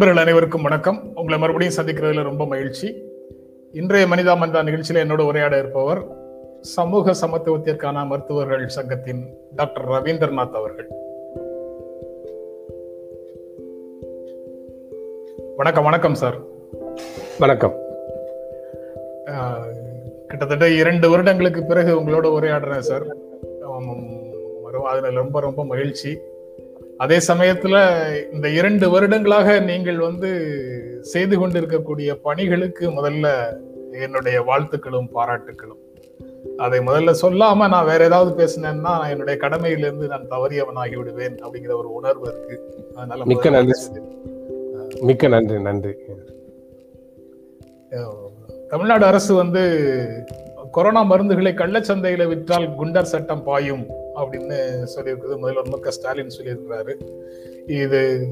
நண்பர்கள் அனைவருக்கும் வணக்கம். உங்களை மறுபடியும் சந்திக்கிறதுல ரொம்ப மகிழ்ச்சி. இன்றைய மனிதா மந்தா நிகழ்ச்சியில் என்னோட உரையாட இருப்பவர் சமூக சமத்துவத்திற்கான மருத்துவர்கள் சங்கத்தின் டாக்டர் ரவீந்திரநாத் அவர்கள். வணக்கம் வணக்கம் சார். வணக்கம். கிட்டத்தட்ட இரண்டு வருடங்களுக்கு பிறகு உங்களோட உரையாடுறேன் சார். அதுல ரொம்ப ரொம்ப மகிழ்ச்சி. அதே சமயத்துல இந்த இரண்டு வருடங்களாக நீங்கள் வந்து செய்து கொண்டிருக்கக்கூடிய பணிகளுக்கு முதல்ல என்னுடைய வாழ்த்துக்களும் பாராட்டுக்களும். அதை முதல்ல சொல்லாம நான் வேற ஏதாவது பேசினேன்னா என்னுடைய கடமையிலிருந்து நான் தவறியவனாகி விடுவேன் அப்படிங்கிற ஒரு உணர்வு இருக்கு. அதனால மிக்க நன்றி. மிக்க நன்றி நன்றி. தமிழ்நாடு அரசு வந்து கொரோனா மருந்துகளை கள்ளச்சந்தையில விற்றால் குண்டர் சட்டம் பாயும். அப்படின்னு சொல்லியிருக்குது முதல்வர் மு க ஸ்டாலின் சொல்லியிருக்கிறாரு. இது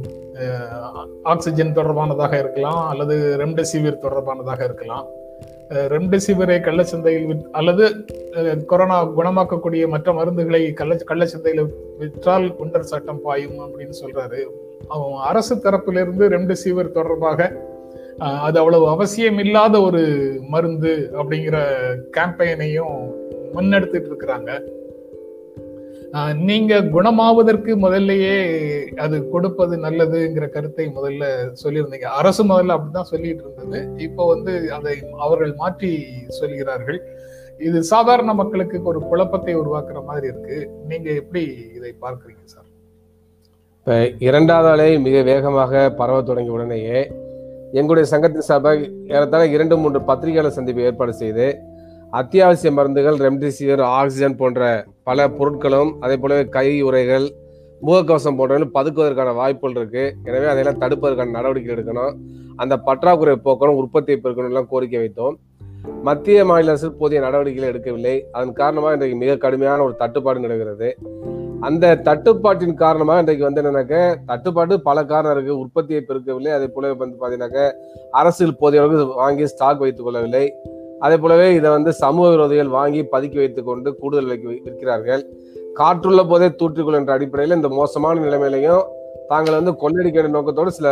ஆக்சிஜன் தொடர்பானதாக இருக்கலாம் அல்லது ரெம்டெசிவிர் தொடர்பானதாக இருக்கலாம். ரெம்டெசிவிரை கள்ளச்சந்தையில் விற்- அல்லது கொரோனா குணமாக்கக்கூடிய மற்ற மருந்துகளை கள்ள கள்ளச்சந்தையில் விற்றால் குண்டர் சட்டம் பாயும் அப்படின்னு சொல்றாரு. அவன் அரசு தரப்பிலிருந்து ரெம்டெசிவிர் தொடர்பாக அது அவ்வளவு அவசியம் இல்லாத ஒரு மருந்து அப்படிங்கிற கேம்பெயினையும் முன்னெடுத்துட்டு இருக்கிறாங்க. நீங்க குணமாவதற்கு முதல்லயே அது கொடுப்பது நல்லதுங்கிற கருத்தை முதல்ல சொல்லியிருந்தீங்க. அரசு முதல்ல அப்படிதான் சொல்லிட்டு இருந்தது. இப்போ வந்து அதை அவர்கள் மாற்றி சொல்கிறார்கள். இது சாதாரண மக்களுக்கு ஒரு குழப்பத்தை உருவாக்குற மாதிரி இருக்கு. நீங்க எப்படி இதை பார்க்குறீங்க சார்? இப்ப இரண்டாவது அலை மிக வேகமாக பரவ தொடங்கிய உடனேயே எங்களுடைய சங்கத்தின் சபை ஏறத்தாழ இரண்டு மூன்று பத்திரிகையாளர் சந்திப்பு ஏற்பாடு செய்து அத்தியாவசிய மருந்துகள் ரெம்டெசிவிர் ஆக்சிஜன் போன்ற பல பொருட்களும் அதே போலவே கை உரைகள் முகக்கவசம் போன்றவர்கள் பதுக்குவதற்கான வாய்ப்புகள் இருக்கு. எனவே அதையெல்லாம் தடுப்பதற்கான நடவடிக்கை எடுக்கணும். அந்த பற்றாக்குறை போக்கணும் உற்பத்தியை பெருக்கணும் எல்லாம் கோரிக்கை வைத்தோம். மத்திய மாநில அரசு போதிய நடவடிக்கைகளை எடுக்கவில்லை. அதன் காரணமாக இன்றைக்கு மிக கடுமையான ஒரு தட்டுப்பாடு நிலவுகிறது. அந்த தட்டுப்பாட்டின் காரணமாக இன்றைக்கு வந்து என்னன்னாக்க தட்டுப்பாடு பல காரணம் இருக்கு. உற்பத்தியை பெருக்கவில்லை. அதே போல வந்து பாத்தீங்கன்னாக்க அரசு போதிய அளவுக்கு வாங்கி ஸ்டாக் வைத்துக் கொள்ளவில்லை. அதே போலவே இதை வந்து சமூக விரோதிகள் வாங்கி பதுக்கி வைத்துக் கொண்டு கூடுதல் விலைக்கு விற்கிறார்கள். காற்றுள்ள போதே தூற்றுக்குள் என்ற அடிப்படையில் இந்த மோசமான நிலைமையிலையும் தாங்கள் வந்து கொள்ளடிக்க நோக்கத்தோடு சில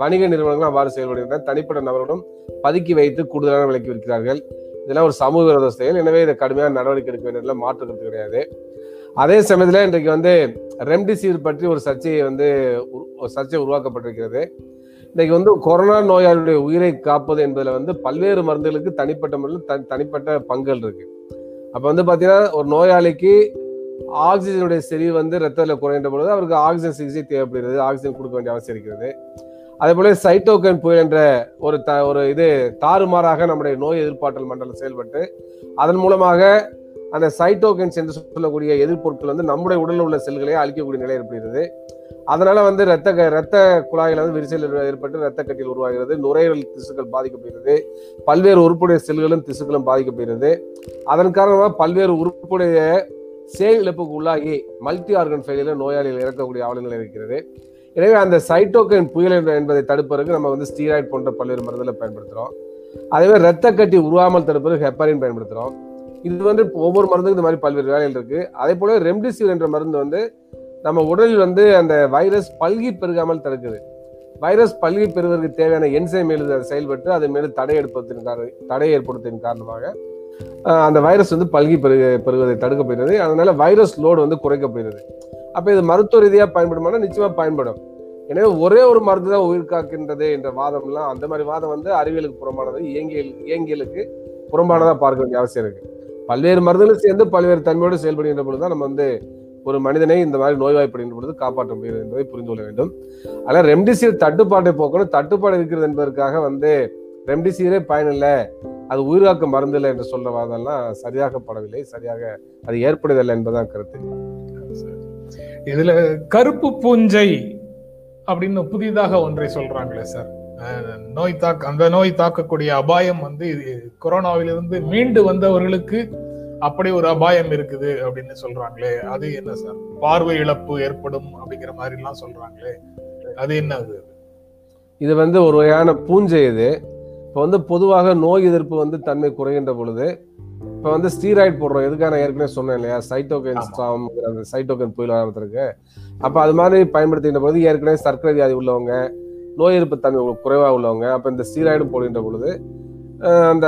வணிக நிறுவனங்களும் அவ்வாறு செயல்படுகின்றன. தனிப்பட்ட நபர்களும் பதுக்கி வைத்து கூடுதலான விலைக்கு விற்கிறார்கள். இதெல்லாம் ஒரு சமூக விரோத செயல். எனவே இதை கடுமையான நடவடிக்கை எடுக்க வேண்டியதுல மாற்று கருத்து கிடையாது. அதே சமயத்தில் இன்றைக்கு வந்து ரெம்டிசிவிர் பற்றி ஒரு சர்ச்சையை வந்து ஒரு சர்ச்சை உருவாக்கப்பட்டிருக்கிறது. இன்னைக்கு வந்து கொரோனா நோயாளியுடைய உயிரை காப்பது என்பதுல வந்து பல்வேறு மருந்துகளுக்கு தனிப்பட்ட முறையில் தனி- தனிப்பட்ட பங்குகள் இருக்கு. அப்ப வந்து பாத்தீங்கன்னா ஒரு நோயாளிக்கு ஆக்சிஜனுடைய செறிவு வந்து ரத்தத்தில் குறைந்த பொழுது அவருக்கு ஆக்சிஜன் சிகிச்சை தேவைப்படுகிறது ஆக்சிஜன் கொடுக்க வேண்டிய அவசியம் இருக்கிறது. அதே போல சைட்டோகன் புயல் என்ற ஒரு த ஒரு இது தாறுமாறாக நம்முடைய நோய் எதிர்ப்பாற்றல் மண்டலம் செயல்பட்டு அதன் மூலமாக அந்த சைட்டோகன்ஸ் என்று சொல்லக்கூடிய எதிர்ப்பொருட்கள் வந்து நம்முடைய உடலில் உள்ள செல்களை அழிக்கக்கூடிய நிலை ஏற்படுகிறது. அதனால வந்து ரத்த க- ரத்த குழாயில் வந்து விரிசல் ஏற்பட்டு ரத்த கட்டியில் உருவாகிறது. நுரையீரல் திசுக்கள் பாதிக்கப்படுகிறது. பல்வேறு உறுப்புடைய செல்களும் திசுக்களும் பாதிக்கப்படுகிறது. அதன் காரணமாக பல்வேறு உறுப்புடைய செயல் இழப்புக்கு உள்ளாகி மல்டி ஆர்கன் ஃபெயிலியில் நோயாளிகள் இறக்கக்கூடிய அவலங்கள் இருக்கிறது. எனவே அந்த சைட்டோகைன் புயல் என்பதை தடுப்பதற்கு நம்ம வந்து ஸ்டீராய்ட் போன்ற பல்வேறு மருந்துகளை பயன்படுத்துகிறோம் அதே மாதிரி ரத்த கட்டி உருவாமல் தடுப்பதற்கு ஹெப்பரின் பயன்படுத்துகிறோம் இது வந்து ஒவ்வொரு மருந்துக்கும் இந்த மாதிரி பல்வேறு வேலைகள் இருக்கு. அதே போல ரெம்டிசிவிர் என்ற மருந்து வந்து நம்ம உடலில் வந்து அந்த வைரஸ் பல்கி பெருகாமல் தடுக்குது. வைரஸ் பல்கி பெறுவதற்கு தேவையான என்சைம் எழுது செயல்பட்டு அது மேலே தடை எடுப்பதன் தடை ஏற்படுத்தின் காரணமாக அந்த வைரஸ் வந்து பல்கி பெருக பெறுவதை தடுக்கப்படுகிறது அதனால வைரஸ் லோடு வந்து குறைக்கப்படுகிறது அப்போ இது மருத்துவ ரீதியாக பயன்படுமானா நிச்சயமாக பயன்படும். எனவே ஒரே ஒரு மருந்து தான் உயிர் காக்கின்றது என்ற வாதம்லாம் அந்த மாதிரி வாதம் வந்து அறிவியலுக்கு புறம்பானது இயங்கியல் இயங்கியலுக்கு புறம்பானதாக பார்க்க வேண்டிய அவசியம் இருக்குது பல்வேறு மருந்துகளும் சேர்ந்து பல்வேறு தன்மையோடு செயல்படுகின்ற பொழுதுதான் நம்ம வந்து ஒரு மனிதனை இந்த மாதிரி நோய்வாய்ப்படுகின்ற பொழுது காப்பாற்ற முடியும் என்பதை புரிந்து கொள்ள வேண்டும். ஆனால் ரெம்டிசிவிர் தட்டுப்பாட்டை போக்கணும். தட்டுப்பாடு இருக்கிறது என்பதற்காக வந்து ரெம்டிசிவிரே பயனில்லை. அது உயிராக்க மருந்தில்லை என்று சொல்ற வாதம்லாம் சரியாக படவில்லை சரியாக அது ஏற்படுவதில்லை என்பதுதான் கருத்து. இதுல கருப்பு பூஞ்சை அப்படின்னு புதிதாக ஒன்றை சொல்றாங்களே சார். நோய் தாக்க அந்த நோய் தாக்கக்கூடிய அபாயம் வந்து இது கொரோனாவிலிருந்து மீண்டு வந்தவர்களுக்கு அப்படி ஒரு அபாயம் இருக்குது அப்படின்னு சொல்றாங்களே. அது என்ன சார்? பார்வை இழப்பு ஏற்படும் அப்படிங்கிற மாதிரி எல்லாம் சொல்றாங்களே. அது என்ன அது? இது வந்து ஒரு வகையான பூஞ்சை இது. இப்போ வந்து பொதுவாக நோய் எதிர்ப்பு வந்து தன்மை குறைகின்ற பொழுது இப்போ வந்து ஸ்டீராய்டு போடுறோம். எதுக்காக நான் ஏற்கனவே சொன்னேன் இல்லையா? சைட்டோகைன் ஸ்டாம் அந்த சைட்டோகைன் புயல் ஆரம்பத்திற்கு அப்போ அது மாதிரி பயன்படுத்துகின்ற பொழுது ஏற்கனவே சர்க்கரை வியாதி உள்ளவங்க நோய் எதிர்ப்பு தன்மை குறைவாக உள்ளவங்க. அப்போ இந்த ஸ்டீராய்டு போடுகின்ற பொழுது அந்த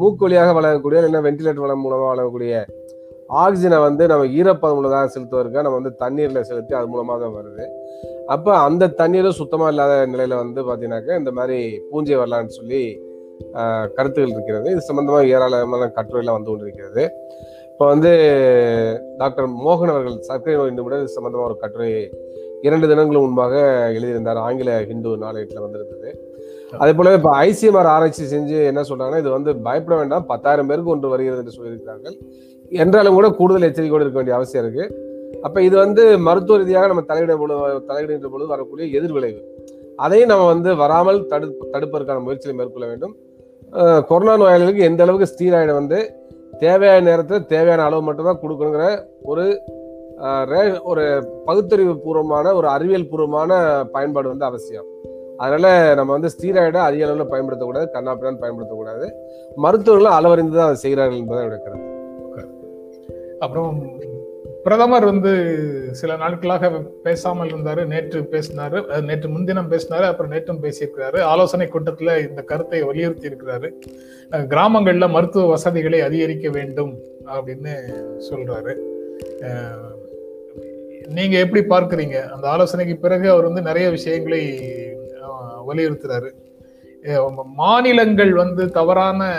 மூக்கு வழியாக வழங்கக்கூடிய இல்லைன்னா வென்டிலேட்டர் வளம் மூலமாக வழங்கக்கூடிய ஆக்சிஜனை வந்து நம்ம ஈரப்பதம் உள்ளதாக செலுத்துவதற்காக நம்ம வந்து தண்ணீரில் செலுத்தி அது மூலமாக தான் வருது. அப்போ அந்த தண்ணீரும் சுத்தமாக இல்லாத நிலையில் வந்து பார்த்தீங்கன்னாக்கா இந்த மாதிரி பூஞ்சை வரலான்னு சொல்லி கருத்துகள் இருக்கிறது. இது சம்பந்தமாக ஏராளமான கட்டுரைலாம் வந்து கொண்டிருக்கிறது. இப்போ வந்து டாக்டர் மோகன் அவர்கள் சர்க்கரை நோய் நிபுணர் சம்பந்தமாக ஒரு கட்டுரை இரண்டு தினங்களுக்கு முன்பாக எழுதியிருந்தார். ஆங்கில ஹிந்து நாளேட்டில் வந்திருந்தது. அதே போல இப்போ ஐசிஎம்ஆர் ஆராய்ச்சி செஞ்சு என்ன சொல்றாங்கன்னா இது வந்து பயப்பட வேண்டாம் பத்தாயிரம் பேருக்கு ஒன்று வருகிறது என்று சொல்லியிருக்கிறார்கள். என்றாலும் கூட கூடுதல் எச்சரிக்கையோடு இருக்க வேண்டிய அவசியம் இருக்கு. அப்ப இது வந்து மருத்துவ ரீதியாக நம்ம தலையிட பொழுது தலையிடுகின்ற பொழுது வரக்கூடிய எதிர்விளைவு. அதையும் நம்ம வந்து வராமல் தடு தடுப்பதற்கான முயற்சிகளை மேற்கொள்ள வேண்டும். கொரோனா நோயாளிகளுக்கு எந்த அளவுக்கு ஸ்டீராய்டு வந்து தேவையான நேரத்தில் தேவையான அளவு மட்டும்தான் கொடுக்கணுங்கிற ஒரு ரே- ஒரு பகுத்தறிவு பூர்வமான ஒரு அறிவியல் பூர்வமான பயன்பாடு வந்து அவசியம். அதனால நம்ம வந்து ஸ்டீராய்டை அதிக அளவில் பயன்படுத்தக்கூடாது கண்ணாப்பிடான் பயன்படுத்தக்கூடாது. மருத்துவர்களும் அளவறிந்து தான் அதை செய்கிறார்கள் என்பதை என்னுடைய கருத்து. அப்புறம் பிரதமர் வந்து சில நாட்களாக பேசாமல் இருந்தாரு நேற்று பேசினாரு நேற்று முன்தினம் பேசினாரு அப்புறம் நேற்றும் பேசியிருக்கிறாரு. ஆலோசனை கூட்டத்தில் இந்த கருத்தை வலியுறுத்தி இருக்கிறாரு. கிராமங்களில் மருத்துவ வசதிகளை அதிகரிக்க வேண்டும் அப்படின்னு சொல்றாரு. நீங்கள் நீங்க எப்படி பார்க்குறீங்க? அந்த ஆலோசனைக்கு பிறகு அவர் வந்து நிறைய விஷயங்களை வலியுறுத்துறாரு. மாநிலங்கள் வந்து தவறான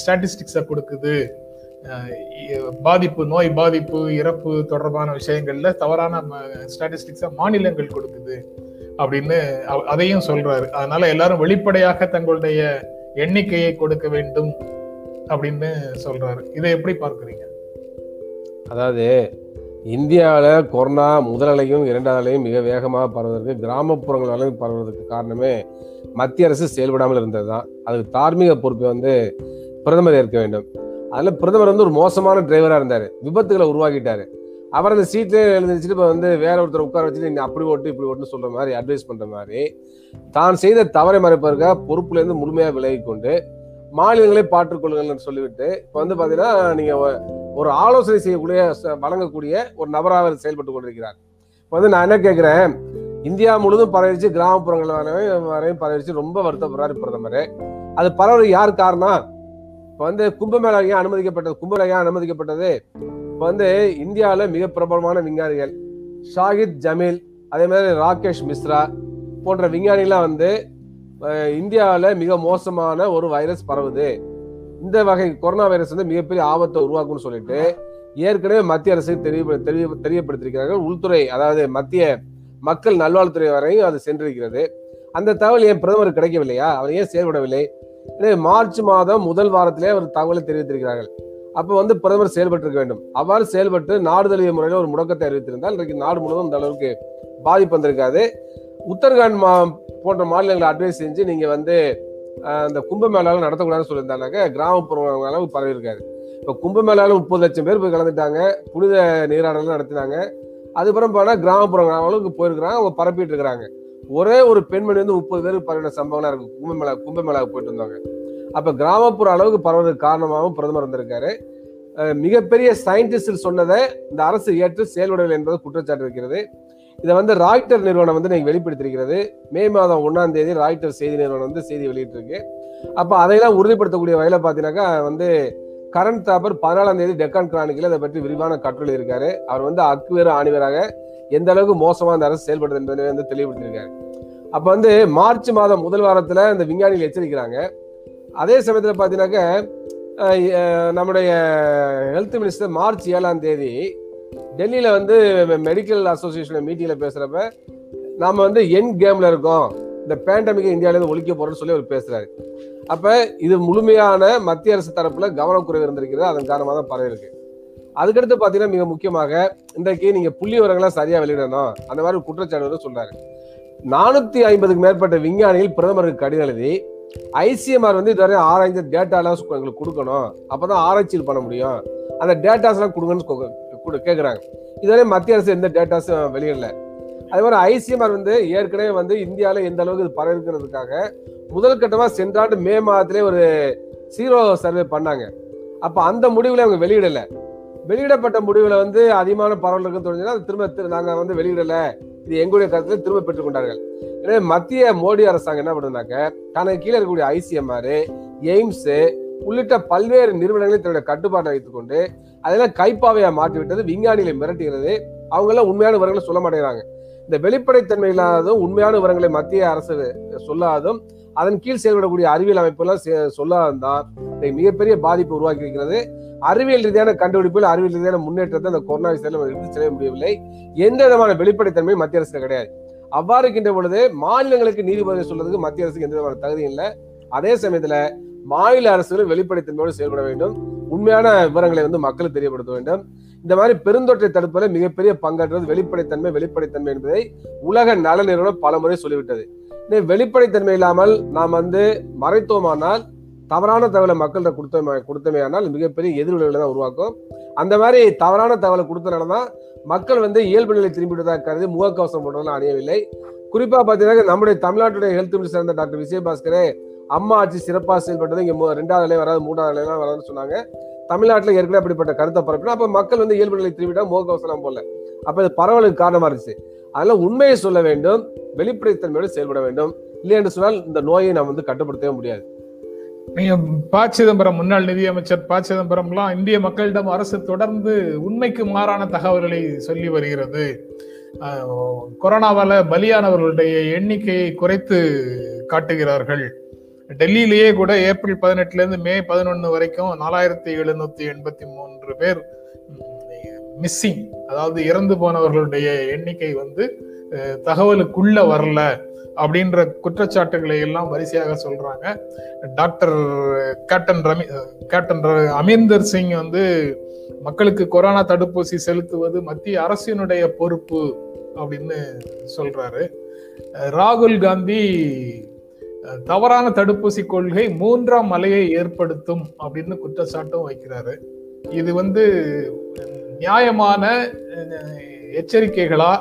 ஸ்டாட்டிஸ்டிக்ஸை கொடுக்குது. பாதிப்பு நோய் பாதிப்பு இறப்பு தொடர்பான விஷயங்கள்ல தவறான ஸ்டாட்டிஸ்டிக்ஸை மாநிலங்கள் கொடுக்குது அப்படின்னு அதையும் சொல்றாரு. அதனால எல்லாரும் வெளிப்படையாக தங்களுடைய எண்ணிக்கையை கொடுக்க வேண்டும் அப்படின்னு சொல்றாரு. இதை எப்படி பார்க்குறீங்க? அதாவது இந்தியாவில் கொரோனா முதல் அலையும் இரண்டாவது அலையும் மிக வேகமாக பரவுவதற்கு கிராமப்புறங்கள் பரவுவதற்கு காரணமே மத்திய அரசு செயல்படாமல் இருந்தது தான் அதுக்கு தார்மீக பொறுப்பை வந்து பிரதமர் ஏற்க வேண்டும். அதில் பிரதமர் வந்து ஒரு மோசமான டிரைவராக இருந்தார். விபத்துகளை உருவாக்கிட்டார். அவர் அந்த சீட்டில் எழுந்திரிச்சிட்டு இப்போ வந்து வேற ஒருத்தர் உட்கார வச்சுட்டு நீ அப்படி ஓட்டு இப்படி ஓட்டுன்னு சொல்கிற மாதிரி அட்வைஸ் பண்ணுற மாதிரி தான் செய்த தவறை மறைப்பதற்காக பொறுப்புலேருந்து முழுமையாக விலகி கொண்டு மாநிலங்களே பாற்றுக்கொள்ளுங்கள்னு சொல்லிவிட்டு இப்போ வந்து பார்த்தீங்கன்னா நீங்கள் ஒரு ஆலோசனை செய்யக்கூடிய ச- வழங்கக்கூடிய ஒரு நபராக செயல்பட்டு கொண்டிருக்கிறார். இப்போ வந்து நான் என்ன கேட்குறேன் இந்தியா முழுதும் பரவிச்சு கிராமப்புறங்கள் வரையும் பரவிச்சு ரொம்ப வருத்தப்படுறாரு பிரதமர். அது பரவ யார் காரணம்? இப்போ வந்து கும்பமேளா ஏன் அனுமதிக்கப்பட்டது கும்பமேளா ஏன் அனுமதிக்கப்பட்டது இப்போ வந்து இந்தியாவில் மிக பிரபலமான விஞ்ஞானிகள் ஷாகித் ஜமீல் அதே மாதிரி ராகேஷ் மிஸ்ரா போன்ற விஞ்ஞானிகள்லாம் வந்து இந்தியாவில் மிக மோசமான ஒரு வைரஸ் பரவுது. இந்த வகை கொரோனா வைரஸ் வந்து மிகப்பெரிய ஆபத்தை உருவாக்கும்னு சொல்லிட்டு ஏற்கனவே மத்திய அரசு தெரிய தெரிய தெரியப்படுத்திருக்கிறார்கள் உள்துறை அதாவது மத்திய மக்கள் நல்வாழ்வுத்துறை வரையும் அது சென்றிருக்கிறது. அந்த தகவல் ஏன் பிரதமர் கிடைக்கவில்லையா? அவர் ஏன் செயல்படவில்லை? மார்ச் மாதம் முதல் வாரத்திலே அவர் தகவலை தெரிவித்திருக்கிறார்கள். அப்போ வந்து பிரதமர் செயல்பட்டு இருக்க வேண்டும். அவ்வாறு செயல்பட்டு நாடு தழுவிய முறையில் ஒரு முடக்கத்தை அறிவித்திருந்தால் இன்றைக்கு நாடு முழுவதும் இந்த அளவுக்கு பாதிப்பு வந்திருக்காது. உத்தரகாண்ட் மா போன்ற மாநிலங்களை அட்வைஸ் செஞ்சு நீங்கள் வந்து அந்த கும்பமேளாவில் நடத்தக்கூடாதுன்னு சொல்லியிருந்தாங்க. கிராமப்புற அளவு பரவி இருக்காது. இப்போ கும்பமேளாவில் முப்பது லட்சம் பேர் போய் கலந்துட்டாங்க. புனித நீராடலாம் நடத்தினாங்க. அதுக்கப்புறம் போனால் கிராமப்புற அளவுக்கு போயிருக்கிறாங்க. அவங்க பரப்பிட்டு இருக்கிறாங்க. ஒரே ஒரு பெண்மணி வந்து முப்பது பேருக்கு பரவின சம்பவம்லாம் இருக்கு. கும்பமேளா கும்பமேளாவுக்கு போயிட்டு வந்தாங்க. அப்ப கிராமப்புற அளவுக்கு பரவுறதுக்கு காரணமாகவும் பிரதமர் வந்திருக்காரு. மிகப்பெரிய சயின்டிஸ்ட் சொன்னதை இந்த அரசு ஏற்று செயல்படவில்லை என்பது குற்றச்சாட்டு இருக்கிறது. இதை வந்து ராய்டர் நிறுவனம் வந்து நீங்க வெளிப்படுத்திருக்கிறது மே மாதம் ஒன்னாம் தேதி ராய்டர் செய்தி நிறுவனம் வந்து செய்தி வெளியிட்டிருக்கு. அப்போ அதையெல்லாம் உறுதிப்படுத்தக்கூடிய வகையில் பார்த்தீங்கன்னாக்கா வந்து கரண் தாப்பர் பதினாலாம் தேதி டெக்கான் கிரானிக்கில் அதை பற்றி விரிவான கட்டுரை இருக்காரு. அவர் வந்து அக்குவேறு ஆணிவராக எந்த அளவுக்கு மோசமா அந்த அரசு செயல்படுது என்பதை வந்து தெளிவுபடுத்தியிருக்காரு. அப்ப வந்து மார்ச் மாதம் முதல் வாரத்துல இந்த விஞ்ஞானிகள் எச்சரிக்கிறாங்க. அதே சமயத்துல பாத்தீங்கன்னாக்க நம்முடைய ஹெல்த் மினிஸ்டர் மார்ச் ஏழாம் தேதி டெல்லியில வந்து மெடிக்கல் அசோசியேஷன் மீட்டிங்ல பேசுறப்ப நாம வந்து என் கேம்ல இருக்கோம். இந்த பேண்டமிக்கை இந்தியாவிலேருந்து ஒழிக்க போறோம்னு சொல்லி அவர் பேசுறாரு. அப்ப இது முழுமையான மத்திய அரசு தரப்புல கவனக்குறைவு இருந்திருக்கிறது. அதன் காரணமாக தான் பரவி இருக்கு அதுக்கடுத்து பாத்தீங்கன்னா மிக முக்கியமாக இன்றைக்கு நீங்க புள்ளி விவரங்களை சரியா வெளியிடணும் அந்த மாதிரி குற்றச்சாட்டு சொல்றாரு. நானூத்தி ஐம்பதுக்கு மேற்பட்ட விஞ்ஞானிகள் பிரதமருக்கு கடிதம் எழுதி ஐசிஎம்ஆர் வந்து இதுவரை ஆராய்ந்த டேட்டாலாம் எங்களுக்கு கொடுக்கணும். அப்பதான் ஆராய்ச்சியில் பண்ண முடியும். அந்த டேட்டாஸ் எல்லாம் கொடுங்கன்னு கொ- இதுவரை மத்திய அரசு எந்த டேட்டாஸும் வெளியிடல. அதே மாதிரி ஐசிஎம்ஆர் வந்து ஏற்கனவே வந்து இந்தியாவில் எந்த அளவுக்கு இது பரவிருக்கிறதுக்காக முதல் கட்டமாக சென்ற ஆண்டு மே மாதத்திலே ஒரு சீரோ சர்வே பண்ணாங்க. அப்போ அந்த முடிவில் அவங்க வெளியிடலை. வெளியிடப்பட்ட முடிவுல வந்து அதிகமான பரவல் இருக்குன்னு தெரிஞ்சுன்னா அது திரும்ப திரு- நாங்க வந்து வெளியிடல. இது எங்களுடைய கருத்துல திரும்ப பெற்றுக் கொண்டார்கள் எனவே மத்திய மோடி அரசாங்கம் என்ன பண்ணுனாக்க தனக்கு கீழே இருக்கக்கூடிய ஐசிஎம்ஆர் எய்ம்ஸ் உள்ளிட்ட பல்வேறு நிறுவனங்களை தன்னுடைய கட்டுப்பாட்டை வைத்துக்கொண்டு அதெல்லாம் கைப்பாவையா மாற்றி விட்டது விஞ்ஞானிகளை மிரட்டுகிறது. அவங்க எல்லாம் உண்மையான விவரங்களை சொல்ல மாட்டேங்கிறாங்க. இந்த வெளிப்படைத்தன்மை இல்லாததும் உண்மையான விவரங்களை மத்திய அரசு சொல்லாததும் அதன் கீழ் செயல்படக்கூடிய அறிவியல் அமைப்புலாம் செ- தான் இதை மிகப்பெரிய பாதிப்பு உருவாக்கி இருக்கிறது. அறிவியல் ரீதியான கண்டுபிடிப்பில் அறிவியல் ரீதியான முன்னேற்றத்தை அந்த கொரோனா விஷயத்தில் நம்ம எடுத்து செல்ல முடியவில்லை. எந்த விதமான வெளிப்படைத்தன்மை மத்திய அரசு கிடையாது. அவ்வாறு இருக்கின்ற பொழுது மாநிலங்களுக்கு நீதிபதி சொல்றதுக்கு மத்திய அரசுக்கு எந்த விதமான தகுதியும் இல்லை. அதே சமயத்துல மாநில அரசுகளும் வெளிப்படைத்தன்மையோடு செயல்பட வேண்டும். உண்மையான விவரங்களை வந்து மக்களுக்கு தெரியப்படுத்த வேண்டும். இந்த மாதிரி பெருந்தொற்றை தடுப்பதில் மிகப்பெரிய பங்காற்றுவது வெளிப்படைத்தன்மை வெளிப்படைத்தன்மை என்பதை உலக நல நிறுவனம் பல முறை சொல்லிவிட்டது. இந்த வெளிப்படைத்தன்மை இல்லாமல் நாம் வந்து மறைத்தோமானால் தவறான தகவலை மக்கள்கிட்ட கொடுத்தமே கொடுத்தமையானால் மிகப்பெரிய எதிர்விளைவுகளை தான் உருவாக்கும். அந்த மாதிரி தவறான தகவலை கொடுத்தனால தான் மக்கள் வந்து இயல்பு நிலை திரும்பிவிட்டதாக கருதி முகக்கவசம் போன்றதெல்லாம் அணியவில்லை. குறிப்பாக பார்த்தீங்கன்னா நம்முடைய தமிழ்நாட்டுடைய ஹெல்த் மினிஸ்டர் டாக்டர் விஜயபாஸ்கரே அம்மா ஆட்சி சிறப்பாக செயல்பட்டது. இங்கே ரெண்டாவது நிலை வராது மூணாவது நிலையெல்லாம் வராதுன்னு சொன்னாங்க. தமிழ்நாட்டில் ஏற்கனவே அப்படிப்பட்ட கருத்தை பரப்பினா அப்போ மக்கள் வந்து இயல்பு நிலை திரும்பிட்டா முகக்கவசம் போல அப்போ இது பரவலுக்கு காரணமாக இருந்துச்சு. அதனால உண்மையை சொல்ல வேண்டும் வெளிப்படைத்தன்மையோடு செயல்பட வேண்டும். இல்லை என்று சொன்னால் இந்த நோயை நாம் வந்து கட்டுப்படுத்தவே முடியாது. நீங்க ப. சிதம்பரம் முன்னாள் நிதியமைச்சர் ப. சிதம்பரம்லாம் இந்திய மக்களிடம் அரசு தொடர்ந்து உண்மைக்கு மாறான தகவல்களை சொல்லி வருகிறது. கொரோனாவால் கொரோனாவால பலியானவர்களுடைய எண்ணிக்கையை குறைத்து காட்டுகிறார்கள். டெல்லியிலேயே கூட ஏப்ரல் பதினெட்டுல இருந்து மே பதினொன்னு வரைக்கும் நாலாயிரத்தி எழுநூத்தி எண்பத்தி மூன்று பேர் மிஸ்ஸிங் அதாவது இறந்து போனவர்களுடைய எண்ணிக்கை வந்து தகவலுக்குள்ள வரல அப்படின்ற குற்றச்சாட்டுகளை எல்லாம் வரிசையாக சொல்றாங்க. டாக்டர் கேப்டன் ரமி கேப்டன் ர- அமீந்தர் சிங் வந்து மக்களுக்கு கொரோனா தடுப்பூசி செலுத்துவது மத்திய அரசினுடைய பொறுப்பு அப்படின்னு சொல்றாரு. ராகுல் காந்தி தவறான தடுப்பூசி கொள்கை மூன்றாம் அலையை ஏற்படுத்தும் அப்படின்னு குற்றச்சாட்டும் வைக்கிறாரு. இது வந்து நியாயமான எச்சரிக்கைகளா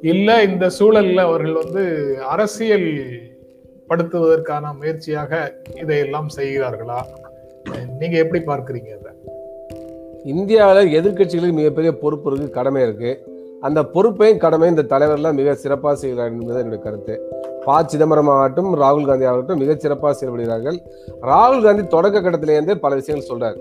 இல்ல இந்த சூழல்ல அவர்கள் வந்து அரசியல் படுத்துவதற்கான முயற்சியாக இதையெல்லாம் செய்கிறார்களா? நீங்க எப்படி பார்க்குறீங்க அதை? இந்தியாவில் எதிர்கட்சிகளுக்கு மிகப்பெரிய பொறுப்பு இருக்கு கடமை இருக்கு. அந்த பொறுப்பையும் கடமையும் இந்த தலைவர்லாம் மிக சிறப்பாக செய்கிறார் என்பது என்னுடைய கருத்து. ப சிதம்பரம் ஆகட்டும் ராகுல் காந்தி ஆகட்டும் மிகச் சிறப்பாக செயல்படுகிறார்கள். ராகுல் காந்தி தொடக்க கட்டத்திலேருந்தே பல விஷயங்கள் சொல்றாரு.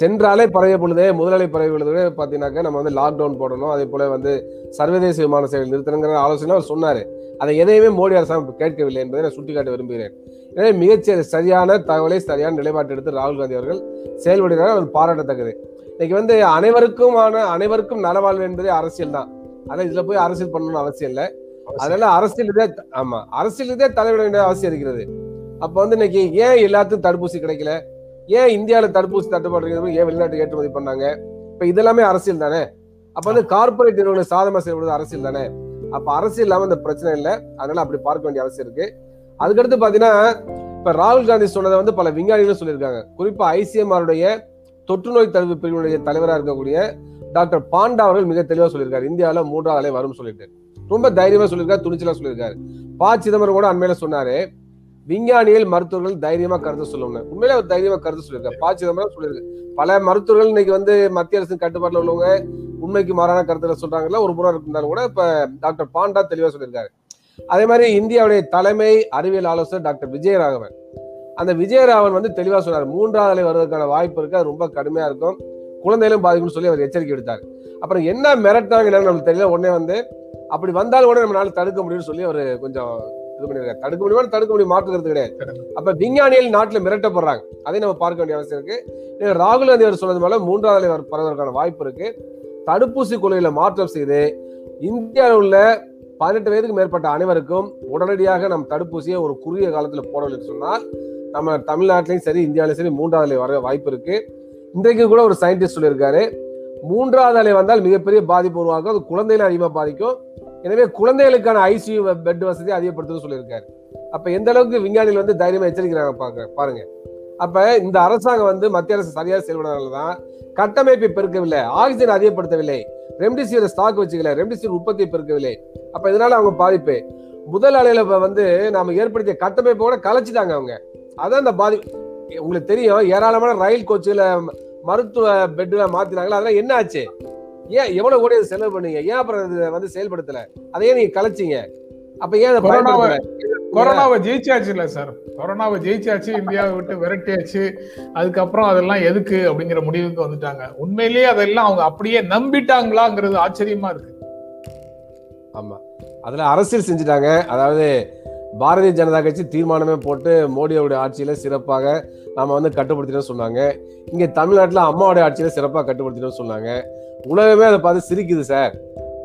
சென்றாலே பழைய பொழுதே முதலாளி பழைய பொழுதே பார்த்தீங்கன்னாக்கா நம்ம வந்து லாக்டவுன் போடணும். அதே போல வந்து சர்வதேச விமான சேவை நிறுத்தணுங்கிற ஆலோசனை அவர் சொன்னார். அதை எதையுமே மோடி அரசாங்கம் கேட்கவில்லை என்பதை நான் சுட்டிக்காட்ட விரும்புகிறேன். எனவே மிகச் சரியான தகவலை சரியான நிலைப்பாட்டை எடுத்து ராகுல் காந்தி அவர்கள் செயல்படுகிறார். அது பாராட்டத்தக்கது. இன்னைக்கு வந்து அனைவருக்குமான அனைவருக்கும் நலவாழ்வு என்பதே அரசியல் தான். ஆனால் இதில் போய் அரசியல் பண்ணணும்னு அவசியம் இல்லை. அதனால அரசியல் இதே ஆமா அரசியல் இதே தலையிட வேண்டிய அவசியம் இருக்கிறது. அப்ப வந்து இன்னைக்கு ஏன் எல்லாத்துக்கும் தடுப்பூசி கிடைக்கல? ஏன் இந்தியாவில தடுப்பூசி தட்டுப்பாடு இருக்கிறது ஏன் வெளிநாட்டு ஏற்றுமதி பண்ணாங்க? இப்ப இதெல்லாமே அரசியல் தானே? அப்ப வந்து கார்பரேட் நிறுவனம் சாதமா செயல்படுறது அரசியல் தானே? அப்ப அரசியல் இல்லாம இந்த பிரச்சனை இல்லை. அதனால அப்படி பார்க்க வேண்டிய அவசியம் இருக்கு. அதுக்கடுத்து பாத்தீங்கன்னா இப்ப ராகுல் காந்தி சொன்னதை வந்து பல விஞ்ஞானிகளும் சொல்லியிருக்காங்க. குறிப்பா ஐசிஎம்ஆருடைய தொற்று நோய் தடுப்பு பிரிவினுடைய தலைவராக இருக்கக்கூடிய டாக்டர் பாண்டா அவர்கள் மிக தெளிவா சொல்லியிருக்காரு. இந்தியாவில மூன்றாவது அலை வரும்னு சொல்லிட்டு. ரொம்ப தைரியமா சொல்லியிருக்காரு துணிச்சலா சொல்லியிருக்காரு. ப. சிதம்பரம் கூட அண்மையில சொன்னாரு விஞ்ஞானிகள் மருத்துவர்கள் தைரியமா கருத்து சொல்லணும் உண்மையிலே அவர் தைரியமா கருத்து சொல்லியிருக்காரு. ப. சிதம்பரம் சொல்லியிருக்கு. பல மருத்துவர்கள் இன்னைக்கு வந்து மத்திய அரசின் கட்டுப்பாட்டில் உள்ளவங்க உண்மைக்கு மாறான கருத்துல சொல்றாங்கல்ல ஒரு புறம் இருந்தாலும் கூட இப்ப டாக்டர் பாண்டா தெளிவா சொல்லியிருக்காரு. அதே மாதிரி இந்தியாவுடைய தலைமை அறிவியல் ஆலோசகர் டாக்டர் விஜயராகவன். அந்த விஜயராகவன் வந்து தெளிவா சொன்னார் மூன்றாவது அலை வருவதற்கான வாய்ப்பு இருக்கு அது ரொம்ப கடுமையா இருக்கும். குழந்தைகளும் பாதிக்கும்னு சொல்லி அவர் எச்சரிக்கை எடுத்தார் அப்புறம் என்ன மிரட்டாங்க என்னன்னு தெரியல. உடனே வந்து அப்படி வந்தாலும் கூட நம்மளால தடுக்க முடியும்னு சொல்லி அவர் கொஞ்சம் இது பண்ணிருக்காரு. தடுக்க முடியுமா தடுக்க முடியும் மாற்றுக்கிறது கிடையாது. அப்ப விஞ்ஞானிகள் நாட்டுல மிரட்டப்படுறாங்க. அதை நம்ம பார்க்க வேண்டிய அவசியம் இருக்கு. ராகுல் காந்தி அவர் சொன்னது மேல மூன்றாவது அலை வர- பரவதற்கான வாய்ப்பு இருக்கு. தடுப்பூசி கொள்கையில மாற்றம் செய்து இந்தியாவில் உள்ள பதினெட்டு வயதுக்கு மேற்பட்ட அனைவருக்கும் உடனடியாக நம் தடுப்பூசியை ஒரு குறுகிய காலத்துல போடவில்லை சொன்னால் நம்ம தமிழ்நாட்டிலையும் சரி இந்தியாவிலையும் சரி மூன்றாவது அலை வர வாய்ப்பு இருக்கு. இன்றைக்கு கூட ஒரு சயின்டிஸ்ட் சொல்லியிருக்காரு. மூன்றாவது அலை வந்தால் மிகப்பெரிய பாதிப்பு உருவாக்கும் அது குழந்தைகளை அதிகமாக பாதிக்கும். எனவே குழந்தைகளுக்கான ஐசியூ பெட் வசதி அதிகப்படுத்துன்னு சொல்லியிருக்காரு. அப்போ எந்த அளவுக்கு விஞ்ஞானிகள் வந்து தைரியமாக எச்சரிக்கிறாங்க பாருங்க பாருங்க. அப்போ இந்த அரசாங்கம் வந்து மத்திய அரசு சரியாக செயல்படுறதுனால தான் கட்டமைப்பை பெருக்கவில்லை ஆக்சிஜன் அதிகப்படுத்தவில்லை ரெம்டிசிவிர் ஸ்டாக் வச்சுக்கல ரெம்டிசிவிர் உற்பத்தியை பெருக்கவில்லை. அப்போ இதனால அவங்க பாதிப்பு. முதல் அலையில வந்து நாம ஏற்படுத்திய கட்டமைப்பை கூட கலைச்சிட்டாங்க அவங்க. அதான் அந்த பாதி உங்களுக்கு தெரியும் ஏராளமான ரயில் கோச்சுகளை மருத்துவ பெட்ல மாத்தினாங்களா? அதெல்லாம் என்ன ஆச்சு ஏன் எவ்வளவு கூட செலவு பண்ணீங்க? ஏன் அப்புறம் இது வந்து செயல்படுத்தல? அதையே நீங்க கலைச்சீங்க. அப்ப ஏன் கொரோனாவை கொரோனாவை ஜெயிச்சாச்சு இல்ல சார். கொரோனாவை ஜெயிச்சாச்சு இந்தியாவை விட்டு விரட்டியாச்சு. அதுக்கப்புறம் அதெல்லாம் எதுக்கு அப்படிங்கிற முடிவுக்கு வந்துட்டாங்க. உண்மையிலேயே அதெல்லாம் அவங்க அப்படியே நம்பிட்டாங்களாங்கிறது ஆச்சரியமா இருக்கு. ஆமா. அதுல அரசியல் செஞ்சுட்டாங்க. அதாவது பாரதிய ஜனதா கட்சி தீர்மானமே போட்டு மோடியோட ஆட்சியில சிறப்பாக நாம வந்து கட்டுப்படுத்தினோம்னு சொன்னாங்க. இங்கே தமிழ்நாட்டில் அம்மாவோட ஆட்சியில் சிறப்பாக கட்டுப்படுத்தினோம்னு சொன்னாங்க. உலகமே அதை பார்த்து சிரிக்குது சார்.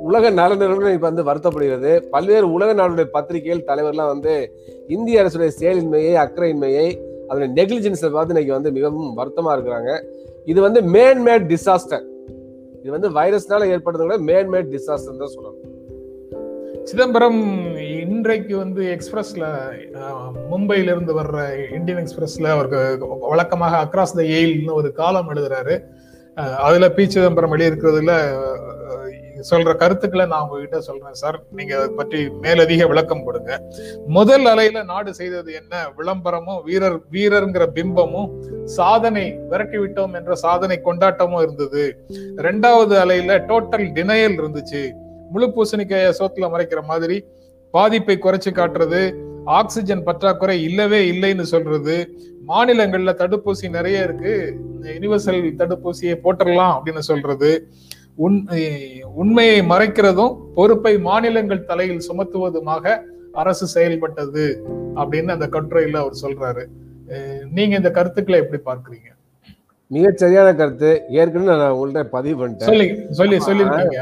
உலக நல நிறுவனம் இப்போ வந்து வருத்தப்படுகிறது. பல்வேறு உலக நாடுடைய பத்திரிகைகள் தலைவர்லாம் வந்து இந்திய அரசுடைய செயலின்மையை அக்கறையின்மையை அதனுடைய நெக்லிஜென்ஸை பார்த்து இன்னைக்கு வந்து மிகவும் வருத்தமாக இருக்கிறாங்க. இது வந்து மேன்மேட் டிசாஸ்டர் இது வந்து வைரஸ்னால ஏற்படுறத விட மேன்மேட் டிசாஸ்டர் தான் சொல்லணும். சிதம்பரம் இன்றைக்கு வந்து எக்ஸ்பிரஸ்ல அஹ், மும்பையில இருந்து வர்ற இந்தியன் எக்ஸ்பிரஸ்ல அவருக்கு வழக்கமாக அக்ராஸ் த எயில்னு ஒரு காலம் எழுதுறாரு. அதுல பி. சிதம்பரம் எழுதியிருக்கிறதுல சொல்ற கருத்துக்களை நான் உங்ககிட்ட சொல்றேன் சார். நீங்க அதை பற்றி மேலதிக விளக்கம் கொடுங்க. முதல் அலையில நாடு செய்தது என்ன? விளம்பரமும் வீரர் வீரர்ங்கிற பிம்பமும் சாதனை விரட்டி விட்டோம் என்ற சாதனை கொண்டாட்டமும் இருந்தது. ரெண்டாவது அலையில டோட்டல் டினையல் இருந்துச்சு. முழு பூசணிக்காய சோத்துல மறைக்கிற மாதிரி பாதிப்பை குறைச்சு காட்டுறது ஆக்சிஜன் பற்றாக்குறை இல்லவே இல்லைன்னு சொல்றது. மாநிலங்கள்ல தடுப்பூசி நிறைய இருக்கு. யுனிவர்சல் தடுப்பூசியை போட்டுடலாம் அப்படின்னு சொல்றது. உண் உண்மையை மறைக்கிறதும் பொறுப்பை மாநிலங்கள் தலையில் சுமத்துவதுமாக அரசு செயல்பட்டது அப்படின்னு அந்த கட்டுரையில அவர் சொல்றாரு. நீங்க இந்த கருத்துக்களை எப்படி பார்க்கறீங்க? சரியான கருத்து. ஏற்கனவே நான் உங்கள்ட்ட பதிவு பண்ணிட்டேன். சொல்லி சொல்லி சொல்லிருக்கீங்க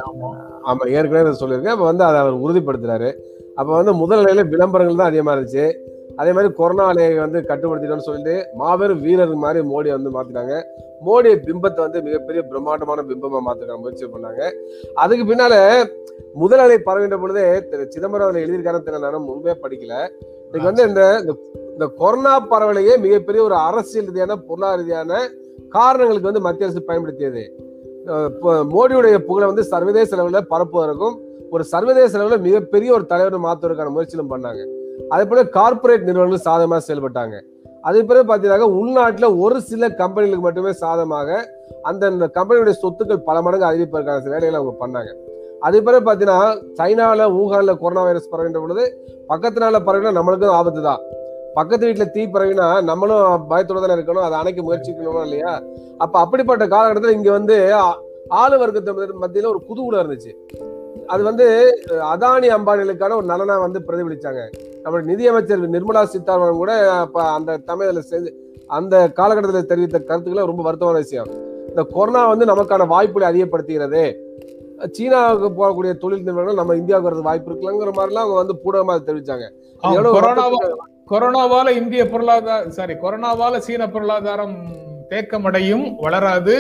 ஆமாம் ஏற்கனவே நான் சொல்லியிருக்கேன். அப்போ வந்து அதை அவர் உறுதிப்படுத்துறாரு. அப்போ வந்து முதல் நிலையில விளம்பரங்கள் தான் அதிகமாக இருந்துச்சு. அதே மாதிரி கொரோனா அலையை வந்து கட்டுப்படுத்திட்டோம்னு சொல்லிட்டு மாபெரும் வீரர் மாதிரி மோடியை வந்து மாத்திட்டாங்க. மோடி பிம்பத்தை வந்து மிகப்பெரிய பிரம்மாண்டமான பிம்பமாக மாத்துக்க முயற்சி பண்ணாங்க. அதுக்கு பின்னால முதல் அலை பரவின்ற பொழுதே திரு சிதம்பரம் அதில் எழுதியிருக்காரு தெரியல நான் படிக்கல. இன்னைக்கு வந்து இந்த இந்த- கொரோனா பரவலையே மிகப்பெரிய ஒரு அரசியல் ரீதியான பொருளாதார ரீதியான காரணங்களுக்கு வந்து மத்திய அரசு பயன்படுத்தியது. மோடியுடைய புகழை வந்து சர்வதேச அளவுல பரப்புவதற்கும் ஒரு சர்வதேச அளவில் மிகப்பெரிய ஒரு தலைவர் மாற்றுவதற்கான முயற்சியிலும் பண்ணாங்க. அதே போல கார்ப்பரேட் நிறுவனங்கள் சாதகமாக செயல்பட்டாங்க. அதே பிறகு பார்த்தீங்கன்னா உள்நாட்டில் ஒரு சில கம்பெனிகளுக்கு மட்டுமே சாதகமாக அந்த கம்பெனியுடைய சொத்துக்கள் பல மடங்கு அதிகரிப்பதற்கான வேலைகளை அவங்க பண்ணாங்க. அதே பிறகு பார்த்தீங்கன்னா சைனாவில் ஊகானில் கொரோனா வைரஸ் பரவின்ற பொழுது பக்கத்து நாளில் பரவினா நம்மளுக்கும் ஆபத்து தான் பக்கத்து வீட்டுல தீ பரவினா நம்மளும் பயத்தோட தானே இருக்கணும். அதை அணைக்க முயற்சிக்கணும் இல்லையா? அப்ப அப்படிப்பட்ட காலகட்டத்தில் இங்க வந்து ஆளு வர்க்கத்து மத்தி- மத்தியில ஒரு குதூகலம் இருந்துச்சு. அது வந்து அதானி அம்பானிகளுக்கான ஒரு நலனா வந்து பிரதிபலிச்சாங்க. நம்மளுடைய நிதியமைச்சர் நிர்மலா சீதாராமன் கூட அந்த தமிழ்ல செஞ்சு அந்த காலகட்டத்தில் தெரிவித்த கருத்துக்களை ரொம்ப வருத்தமான விஷயம். இந்த கொரோனா வந்து நமக்கான வாய்ப்புகளை அதிகப்படுத்துகிறது. சீனாவுக்கு போகக்கூடிய தொழில் நிறுவனங்கள் நம்ம இந்தியாவுக்கு வரது வாய்ப்பு இருக்குங்கிற மாதிரிலாம் அவங்க வந்து பூடகமா தெரிவிச்சாங்க. கொரோனாவால இந்திய பொருளாதார சாரி கொரோனாவால சீன பொருளாதாரம் தேக்கமடையும் வளராது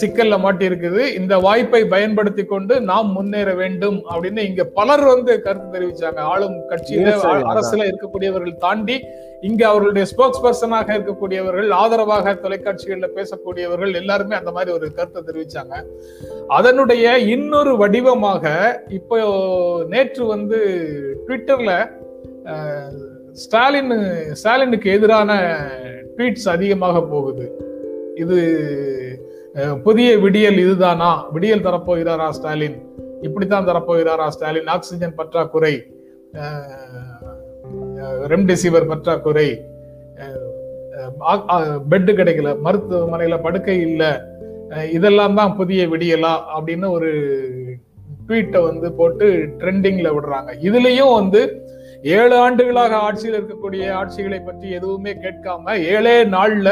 சிக்கல்ல மாட்டி இருக்குது இந்த வாய்ப்பை பயன்படுத்தி கொண்டு நாம் முன்னேற வேண்டும் அப்படின்னு இங்க பலர் வந்து கருத்து தெரிவிச்சாங்க. ஆளும் கட்சியில. அரசுல இருக்கக்கூடியவர்கள் தாண்டி இங்க அவர்களுடைய ஸ்போக்ஸ் பர்சனாக இருக்கக்கூடியவர்கள் ஆதரவாக தொலைக்காட்சிகள்ல பேசக்கூடியவர்கள் எல்லாருமே அந்த மாதிரி ஒரு கருத்தை தெரிவிச்சாங்க. அதனுடைய இன்னொரு வடிவமாக இப்போ நேற்று வந்து ட்விட்டர்ல ஸ்டாலின் ஸ்டாலினுக்கு எதிரான ட்வீட்ஸ் அதிகமாக போகுது. இது புதிய விடியல் இதுதானா? விடியல் தரப்போகிறாரா ஸ்டாலின்? இப்படித்தான் தரப்போகிறாரா ஸ்டாலின்? ஆக்சிஜன் பற்றாக்குறை ரெம்டெசிவர் பற்றாக்குறை பெட்டு கிடைக்கல மருத்துவமனையில படுக்கை இல்லை இதெல்லாம் தான் புதிய விடியலா? அப்படின்னு ஒரு ட்வீட்டை வந்து போட்டு ட்ரெண்டிங்ல விடுறாங்க. இதுலயும் வந்து ஏழு ஆண்டுகளாக ஆட்சியில் இருக்கக்கூடிய ஆட்சிகளை பற்றி எதுவுமே கேட்காம ஏழே நாள்ல